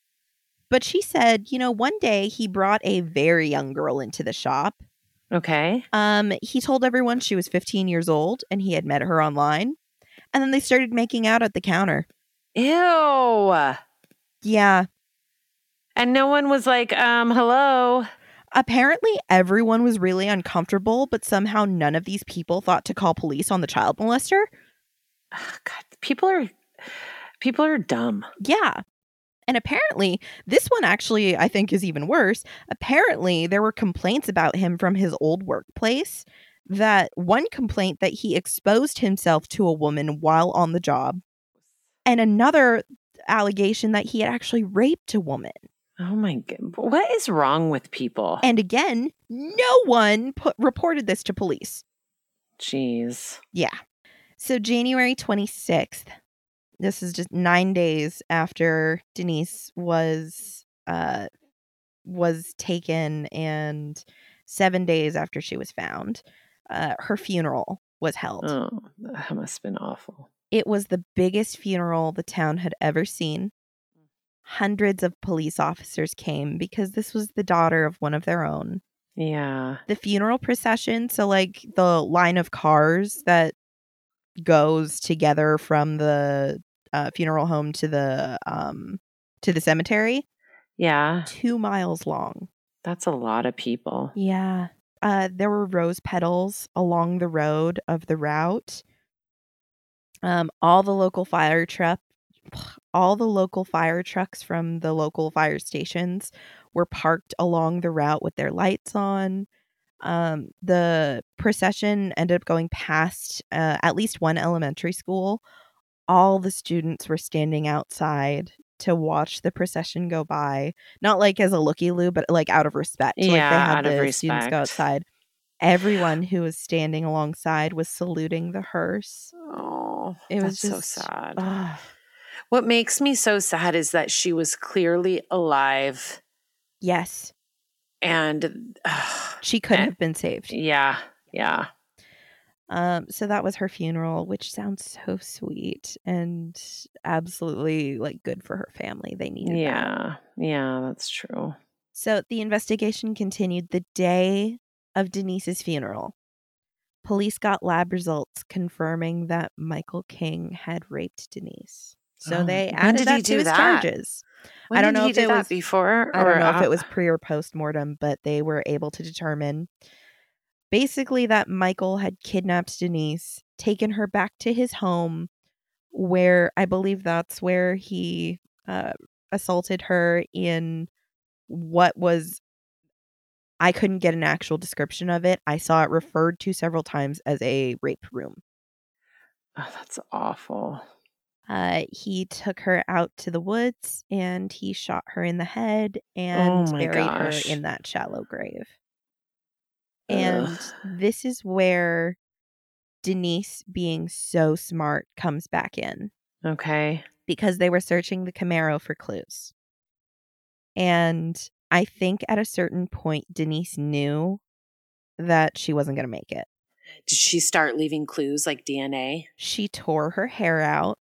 But she said, you know, one day he brought a very young girl into the shop Okay. um, he told everyone she was 15 years old and he had met her online. And then they started making out at the counter. Ew. Yeah. And no one was like, um, hello. Apparently, everyone was really uncomfortable, but somehow none of these people thought to call police on the child molester. Ugh, God, people are people are dumb. Yeah. And apparently, this one actually, I think, is even worse. Apparently, there were complaints about him from his old workplace. That one complaint that he exposed himself to a woman while on the job, and another allegation that he had actually raped a woman. Oh my god. What is wrong with people? And again, no one put, reported this to police. Jeez. Yeah. So January 26th, this is just 9 days after Denise was uh was taken and 7 days after she was found. Uh her funeral was held. Oh, that must have been awful. It was the biggest funeral the town had ever seen. Hundreds of police officers came because this was the daughter of one of their own. Yeah. the funeral procession so like the line of cars that goes together from the uh, funeral home to the um to the cemetery. Yeah. two miles long. That's a lot of people. yeah. Uh there were rose petals along the road of the route. Um all the local fire truck all the local fire trucks from the local fire stations were parked along the route with their lights on. Um the procession ended up going past uh, at least one elementary school all the students were standing outside to watch the procession go by not like as a looky loo but like out of respect like Yeah, they had out of the students go outside everyone who was standing alongside was saluting the hearse Oh, It was just- so sad. Ugh. What makes me so sad is that she was clearly alive yes and ugh, she couldn't Eh. have been saved yeah, yeah. Um, so that was her funeral, which sounds so sweet and absolutely like good for her family. They needed that. Yeah. Yeah, that's true. So the investigation continued the day of Denise's funeral. Police got lab results confirming that Michael King had raped Denise. So Oh, they added did that he to do his that? charges. When I don't know he if it that was- before. I don't know if uh, it was pre or post mortem, but they were able to determine basically that Michael had kidnapped Denise, taken her back to his home, where I believe that's where he uh, assaulted her in what was. I couldn't get an actual description of it. I saw it referred to several times as a rape room. Oh, that's awful. Uh, he took her out to the woods and he shot her in the head and Oh buried gosh. her in that shallow grave. And Ugh. this is where Denise, being so smart, comes back in Okay. because they were searching the Camaro for clues. And I think at a certain point, Denise knew that she wasn't going to make it. Did she start leaving clues like DNA? She tore her hair out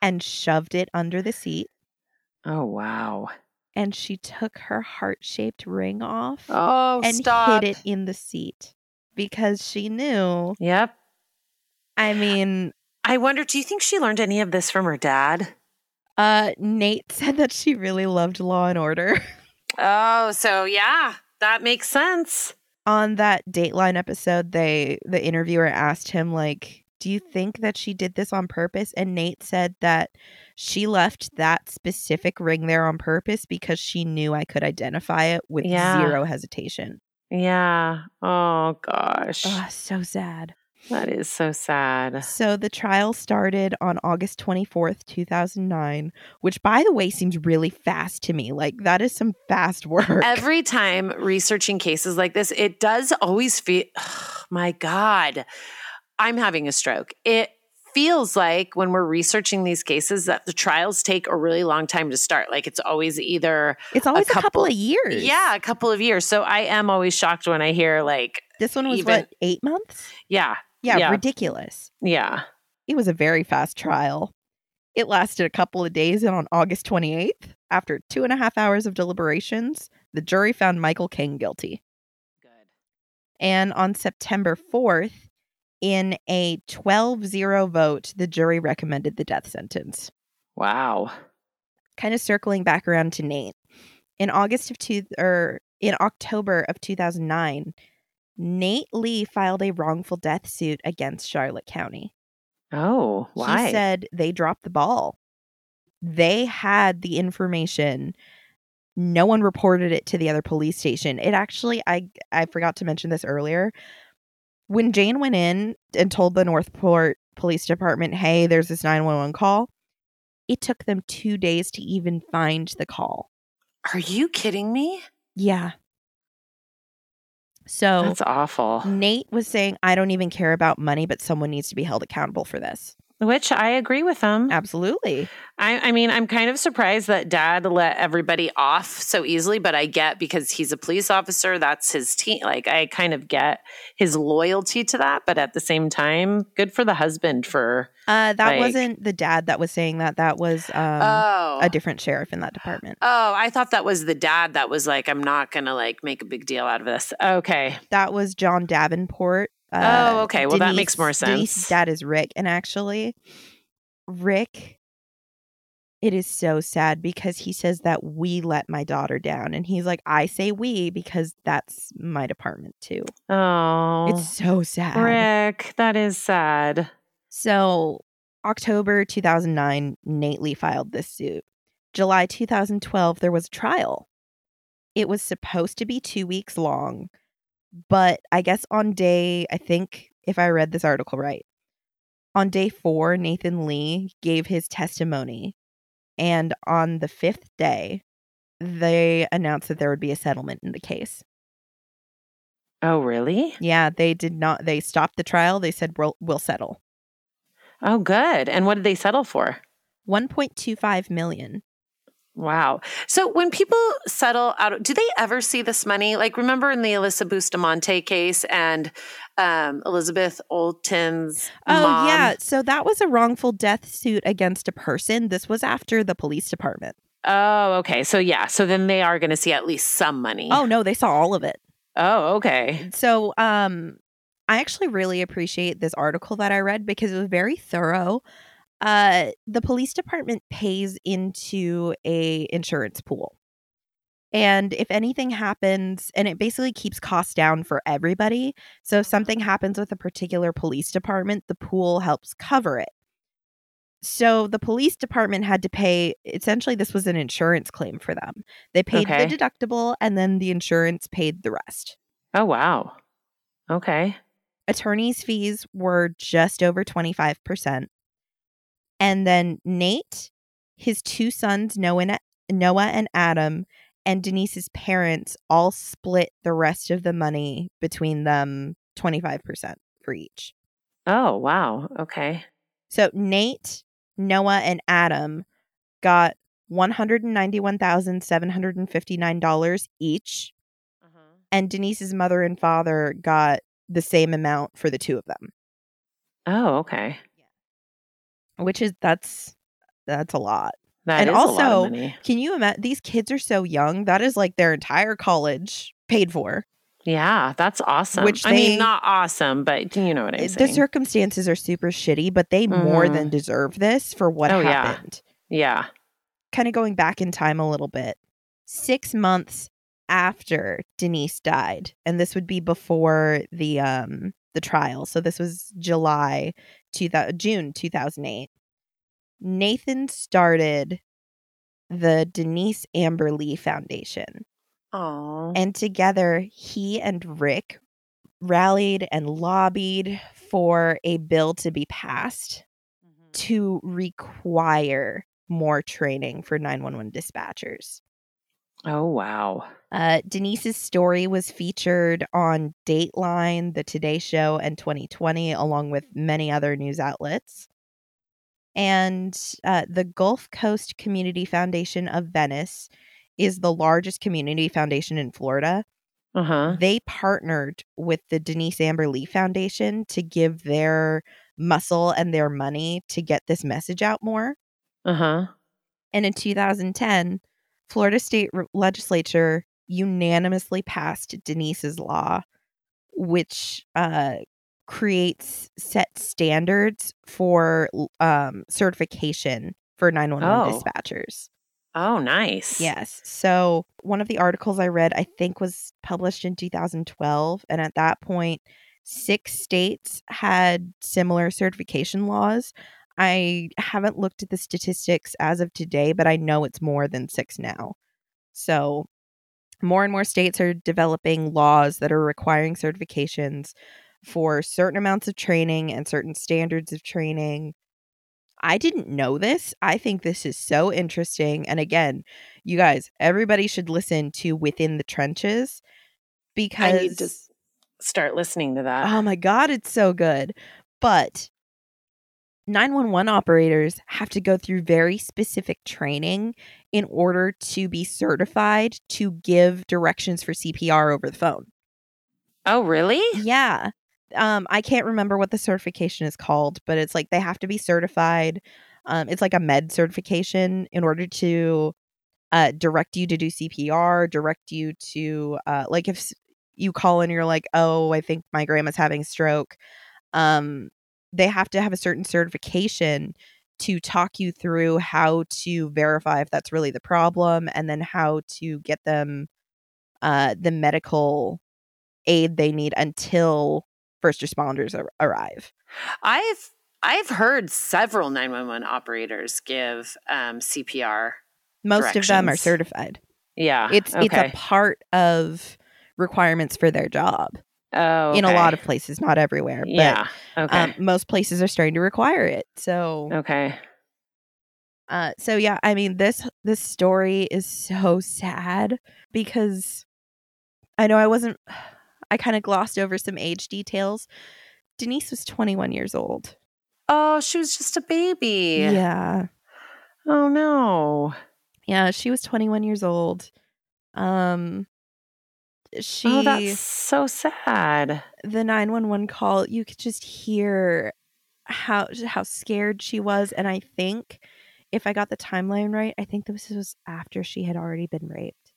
and shoved it under the seat. Oh wow. And she took her heart shaped ring off Oh, and stop. hid it in the seat because she knew. Yep. I mean, I wonder, do you think she learned any of this from her dad? uh, Nate said that she really loved Law and Order. Oh, so yeah, that makes sense. on that Dateline episode, they the interviewer asked him like, "Do you think that she did this on purpose?" And Nate said that she left that specific ring there on purpose because she knew I could identify it with Yeah. zero hesitation. Yeah. Oh gosh. Oh, so sad. that is so sad. So the trial started on August 24th, 2009, which by the way seems really fast to me. Like that is some fast work. Every time researching cases like this, it does always feel, my God, I'm having a stroke. It feels like when we're researching these cases that the trials take a really long time to start. Like it's always either, it's always a couple, couple- of years. yeah, a couple of years. So I am always shocked when I hear like, This one was Even- what, eight months? yeah, Yeah, Yeah. ridiculous. yeah. It was a very fast trial. It lasted a couple of days, and on August 28th, after two and a half hours of deliberations, the jury found Michael King guilty. Good. And on September 4th, in a 12 0 vote, the jury recommended the death sentence. Wow. Kind of circling back around to Nate. In August of two or in October of 2009, Nate Lee filed a wrongful death suit against Charlotte County. Oh, why? He said they dropped the ball. They had the information. No one reported it to the other police station. It actually I I forgot to mention this earlier. When Jane went in and told the Northport Police Department, "Hey, there's this 911 call." It took them 2 days to even find the call. Are you kidding me? Yeah. So That's awful. Nate was saying, I don't even care about money, but someone needs to be held accountable for this. Which I agree with him. Absolutely. I, I mean, I'm kind of surprised that dad let everybody off so easily, but I get because he's a police officer, that's his team. Like, I kind of get his loyalty to that, but at the same time, good for the husband for. Uh, that Like- wasn't the dad that was saying that. That was um, oh. a different sheriff in that department. Oh, I thought that was the dad that was like, I'm not going to like make a big deal out of this. Okay. That was John Davenport. Uh, Oh, okay. Well, that makes more sense. Denise's dad is Rick. And actually, Rick, it is so sad because he says that we let my daughter down. And he's like, I say we because that's my department too. Oh, It's so sad. Rick. That is sad. So, October 2009, Nate Lee filed this suit. July 2012, there was a trial. It was supposed to be two weeks long, but I guess on day, I think if I read this article right, on day four, Nathan Lee gave his testimony. And on the fifth day, they announced that there would be a settlement in the case. Oh, really? Yeah, they did not, they stopped the trial. They said, we'll, we'll settle. Oh, good. And what did they settle for? 1.25 million. Wow. So when people settle out, do they ever see this money? Like, remember in the Alyssa Bustamante case and um, Elizabeth Olten's Oh mom? yeah, so that was a wrongful death suit against a person. This was after the police department. Oh, okay. So yeah. So then they are going to see at least some money. Oh no, they saw all of it. Oh, okay. So um I actually really appreciate this article that I read because it was very thorough. Uh the police department pays into a insurance pool. And if anything happens, and it basically keeps costs down for everybody. So if something happens with a particular police department, the pool helps cover it. So the police department had to pay essentially this was an insurance claim for them. They paid Okay. the deductible and then the insurance paid the rest. Oh, wow. Okay. Attorney's fees were just over 25%. And then Nate, his two sons, Noah and, Noah and Adam, and Denise's parents all split the rest of the money between them 25% for each. Oh, wow. Okay. So Nate, Noah, and Adam got $191,759 each, mm-hmm. and Denise's mother and father got the same amount for the two of them, Oh, okay. Which is that's that's a lot. That And is a lot also. Can you imagine these kids are so young? That is like their entire college paid for. Yeah, that's awesome. Which I mean, not awesome, but do you know what I mean. the circumstances are super shitty, but they more Mhm. than deserve this for what Oh, yeah. happened. yeah. kind of going back in time a little bit, six months after Denise died, and this would be before the um the trial. So this was July two June two thousand eight. Nathan started the Denise Amber Lee Foundation, Oh. and together he and Rick rallied and lobbied for a bill to be passed mm-hmm. to require more training for 911 dispatchers. Oh, wow. Uh, Denise's story was featured on Dateline, The Today Show, and 2020, along with many other news outlets. And uh, the Gulf Coast Community Foundation of Venice is the largest community foundation in Florida. Uh huh. They partnered with the Denise Amber Lee Foundation to give their muscle and their money to get this message out more. Uh huh. And in 2010, Florida state re- legislature unanimously passed Denise's law, which uh, creates set standards for um, certification for 911 Oh. dispatchers. Oh, nice. Yes. So one of the articles I read, I think, was published in 2012. And at that point, six states had similar certification laws. I haven't looked at the statistics as of today, but I know it's more than six now. So more and more states are developing laws that are requiring certifications for certain amounts of training and certain standards of training. I didn't know this. I think this is so interesting. And again, you guys, everybody should listen to Within the Trenches because I need to start listening to that. Oh my god, it's so good. But 911 operators have to go through very specific training in order to be certified to give directions for CPR over the phone. oh, really? Yeah. Um I can't remember what the certification is called, but it's like they have to be certified. Um it's like a med certification in order to uh direct you to do CPR, direct you to uh like if you call and you're like, "Oh, I think my grandma's having a stroke." Um they have to have a certain certification to talk you through how to verify if that's really the problem and then how to get them uh the medical aid they need until first responders ar- arrive. I've I've heard several 911 operators give um, CPR. Most of them are certified. Yeah. It's it's a part of requirements for their job oh, in a lot of places, not everywhere. But Yeah. Okay. um, most places are starting to require it. So okay. uh so yeah, I mean this this story is so sad because I know I wasn't I kind of glossed over some age details. Denise was 21 years old. Oh, she was just a baby. Yeah. Oh no. Yeah, she was 21 years old. Um she Oh, that's so sad. the 911 call, you could just hear how how scared she was and I think if I got the timeline right, I think this was after she had already been raped.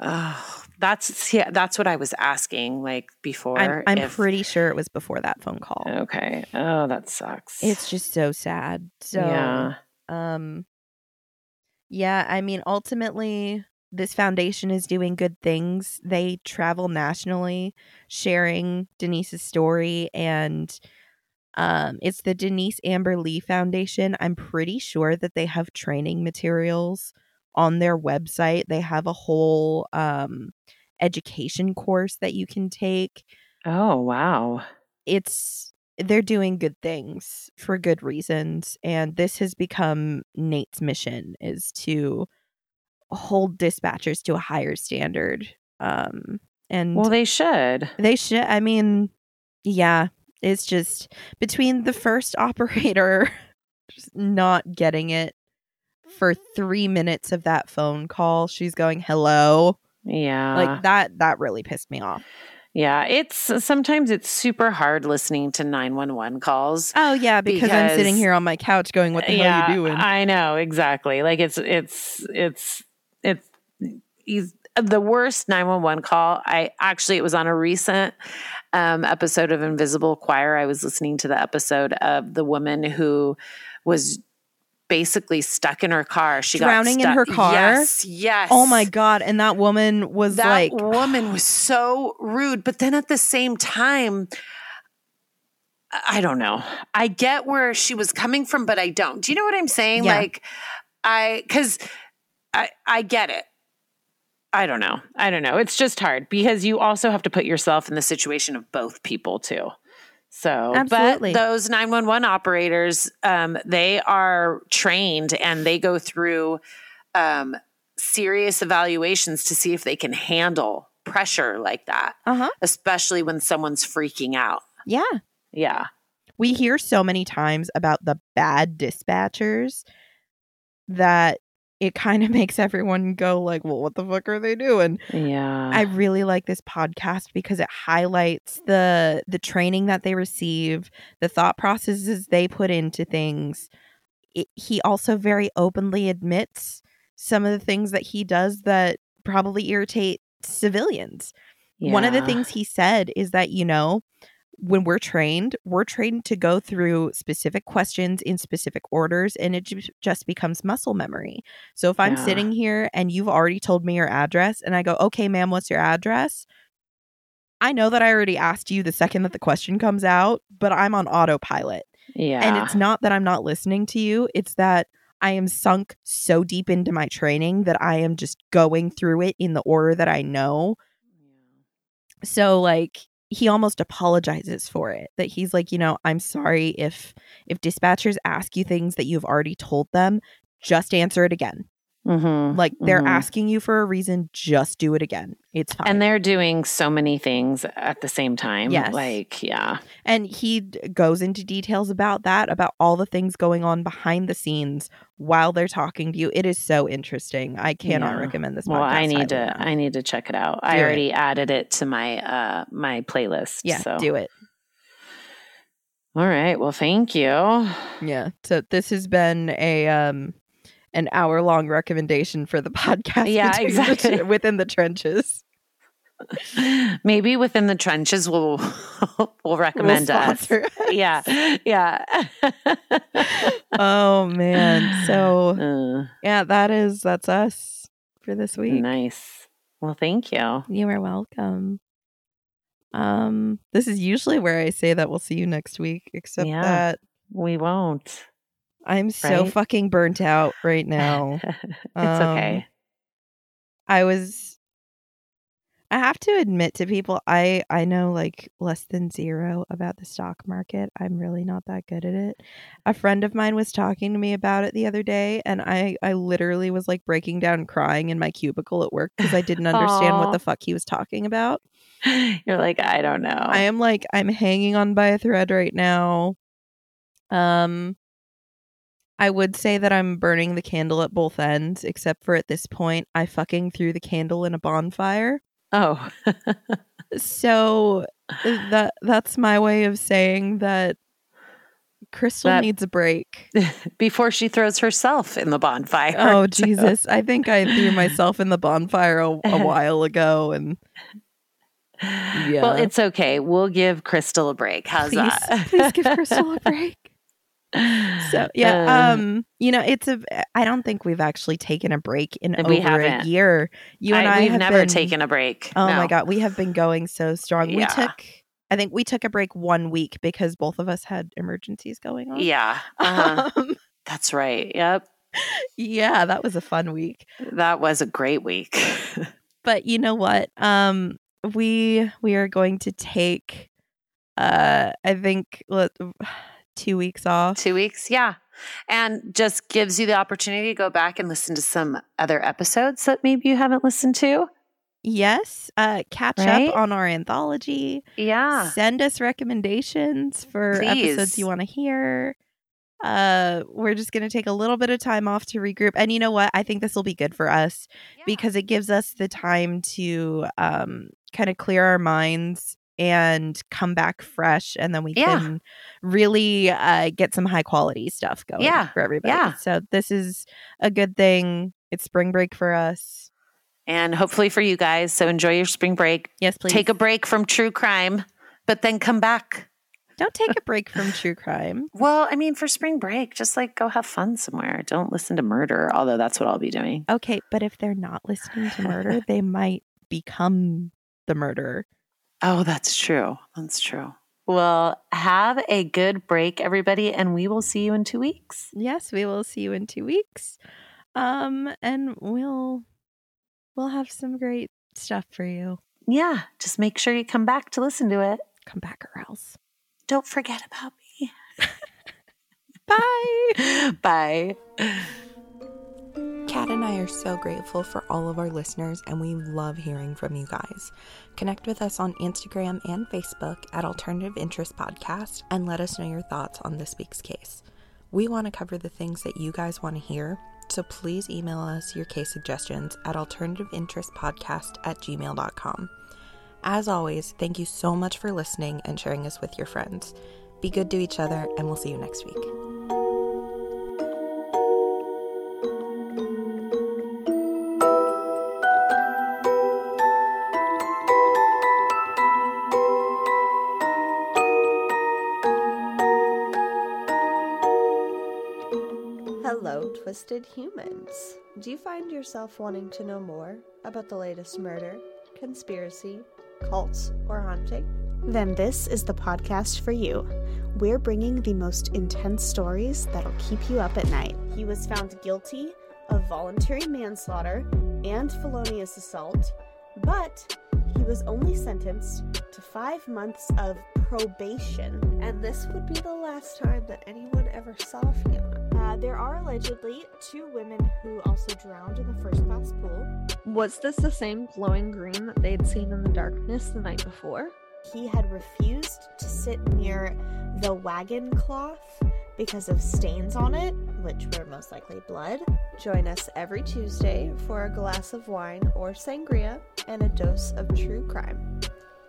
Oh, that's yeah. That's what I was asking. Like before. I'm I'm if- pretty sure it was before that phone call. Okay. Oh, that sucks. It's just so sad. So yeah. um yeah, I mean ultimately this foundation is doing good things. They travel nationally sharing Denise's story and um it's the Denise Amber Lee Foundation. I'm pretty sure that they have training materials on their website. They have a whole um education course that you can take. Oh wow. It's they're doing good things for good reasons and this has become Nate's mission is to hold dispatchers to a higher standard um and Well, they should. they should I mean yeah it's just between the first operator just not getting it for 3 minutes of that phone call she's going hello Yeah. like that that really pissed me off yeah. It's sometimes it's super hard listening to 911 calls. oh yeah because, i'm sitting here on my couch going what the hell are you doing I know exactly. Like it's it's it's it's he's the worst 911 call. I actually it was on a recent um, episode of Invisible Choir. I was listening to the episode of the woman who was basically stuck in her car. She got Drowning in her car? Yes, yes. Oh my god! And that woman was That like, woman was so rude, but then at the same time, I don't know. I get where she was coming from, but I don't. Do you know what I'm saying? Yeah. Like, I because I I get it. I don't know. I don't know. It's just hard because you also have to put yourself in the situation of both people too. So, Absolutely. but those 911 operators, um, they are trained and they go through um, serious evaluations to see if they can handle pressure like that, uh huh, especially when someone's freaking out. yeah. Yeah. We hear so many times about the bad dispatchers that it kind of makes everyone go like, "Well, what the fuck are they doing?" Yeah. I really like this podcast because it highlights the the training that they receive, the thought processes they put into things. It, he also very openly admits some of the things that he does that probably irritate civilians. One of the things he said is that, you know, when we're trained, we're trained to go through specific questions in specific orders and it just becomes muscle memory. So if I'm Yeah. sitting here and you've already told me your address and I go, "Okay, ma'am, what's your address?" I know that I already asked you the second that the question comes out, but I'm on autopilot. yeah. And it's not that I'm not listening to you, it's that I am sunk so deep into my training that I am just going through it in the order that I know so like he almost apologizes for it that he's like you know i'm sorry if if dispatchers ask you things that you've already told them just answer it again Mhm. like they're Mhm. asking you for a reason just do it again it's fine and they're doing so many things at the same time. Yes. Like, yeah. and he d- goes into details about that about all the things going on behind the scenes while they're talking to you it is so interesting i cannot Yeah. recommend this Well, I need to enough. I need to check it out. I Do it. already added it to my uh my playlist. yeah So do it all right. Well, thank you. yeah so this has been a um an hour long recommendation for the podcast Yeah, between the exactly. within the trenches Maybe within the trenches we'll we'll recommend We'll us. us. Yeah. Yeah. oh man so Uh, yeah that is that's us for this week nice. Well, thank you. you are welcome um this is usually where i say that we'll see you next week except Yeah. that We won't. I'm so Right? fucking burnt out right now it's Um, okay. i was i have to admit to people i i know like less than zero about the stock market i'm really not that good at it a friend of mine was talking to me about it the other day and i i literally was like breaking down crying in my cubicle at work because i didn't understand what the fuck he was talking about You're like, I don't know. i am like i'm hanging on by a thread right now um I would say that I'm burning the candle at both ends, except for at this point, I fucking threw the candle in a bonfire. oh. So uh, that that's my way of saying that Crystal That- needs a break. Before she throws herself in the bonfire. Oh Jesus! I think I threw myself in the bonfire a, a while ago, and yeah. Well, it's okay. We'll give Crystal a break. How's please, that? please give Crystal a break. So yeah, Uh, um, you know, it's a. I don't think we've actually taken a break in over a haven't. year. You and I, we've never been- taken a break. Oh my god, we have been going so strong. We took. I think we took a break one week because both of us had emergencies going on. Yeah. Uh-huh. Um, That's right. Yep. yeah, that was a fun week. That was a great week. But you know what? Um, we we are going to take uh I think what, two weeks off. Two weeks, yeah. And just gives you the opportunity to go back and listen to some other episodes that maybe you haven't listened to. Yes. Uh catch Right? up on our anthology. Yeah. Send us recommendations for episodes you want to hear. Uh we're just gonna take a little bit of time off to regroup. And you know what? I think this will be good for us because it gives us the time to um kind of clear our minds and come back fresh and then we Yeah. can really uh get some high quality stuff going Yeah. for everybody. Yeah. So this is a good thing. It's spring break for us. and hopefully for you guys. So enjoy your spring break. Yes, please. Take a break from true crime, but then come back. Don't take a break from true crime. Well, I mean, for spring break, just like go have fun somewhere. Don't listen to murder, although that's what I'll be doing. Okay, but if they're not listening to murder, they might become the murderer. Oh, that's true. That's true. Well, have a good break, everybody, and we will see you in two weeks. Yes, we will see you in two weeks. Um, and we'll we'll have some great stuff for you. Yeah, just make sure you come back to listen to it. Come back or else. Don't forget about me. Bye. Bye. Kat and I are so grateful for all of our listeners, and we love hearing from you guys. Connect with us on Instagram and Facebook at Alternative Interest Podcast and let us know your thoughts on this week's case. We want to cover the things that you guys want to hear, so please email us your case suggestions at alternativeinterestpodcast at gmail.com. As always, thank you so much for listening and sharing us with your friends. Be good to each other, and we'll see you next week. Hello, Twisted Humans. Do you find yourself wanting to know more about the latest murder, conspiracy, cults, or haunting? Then this is the podcast for you. We're bringing the most intense stories that'll keep you up at night. He was found guilty of voluntary manslaughter and felonious assault, but he was only sentenced to five months of probation. And this would be the last time that anyone ever saw Fiona. Uh, there are allegedly two women who also drowned in the first class pool. Was this the same glowing green that they'd seen in the darkness the night before? He had refused to sit near the wagon cloth because of stains on it, which were most likely blood. Join us every Tuesday for a glass of wine or sangria and a dose of true crime.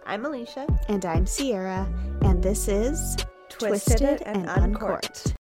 I'm Alicia. And I'm Sierra, and this is Twisted and Uncorked.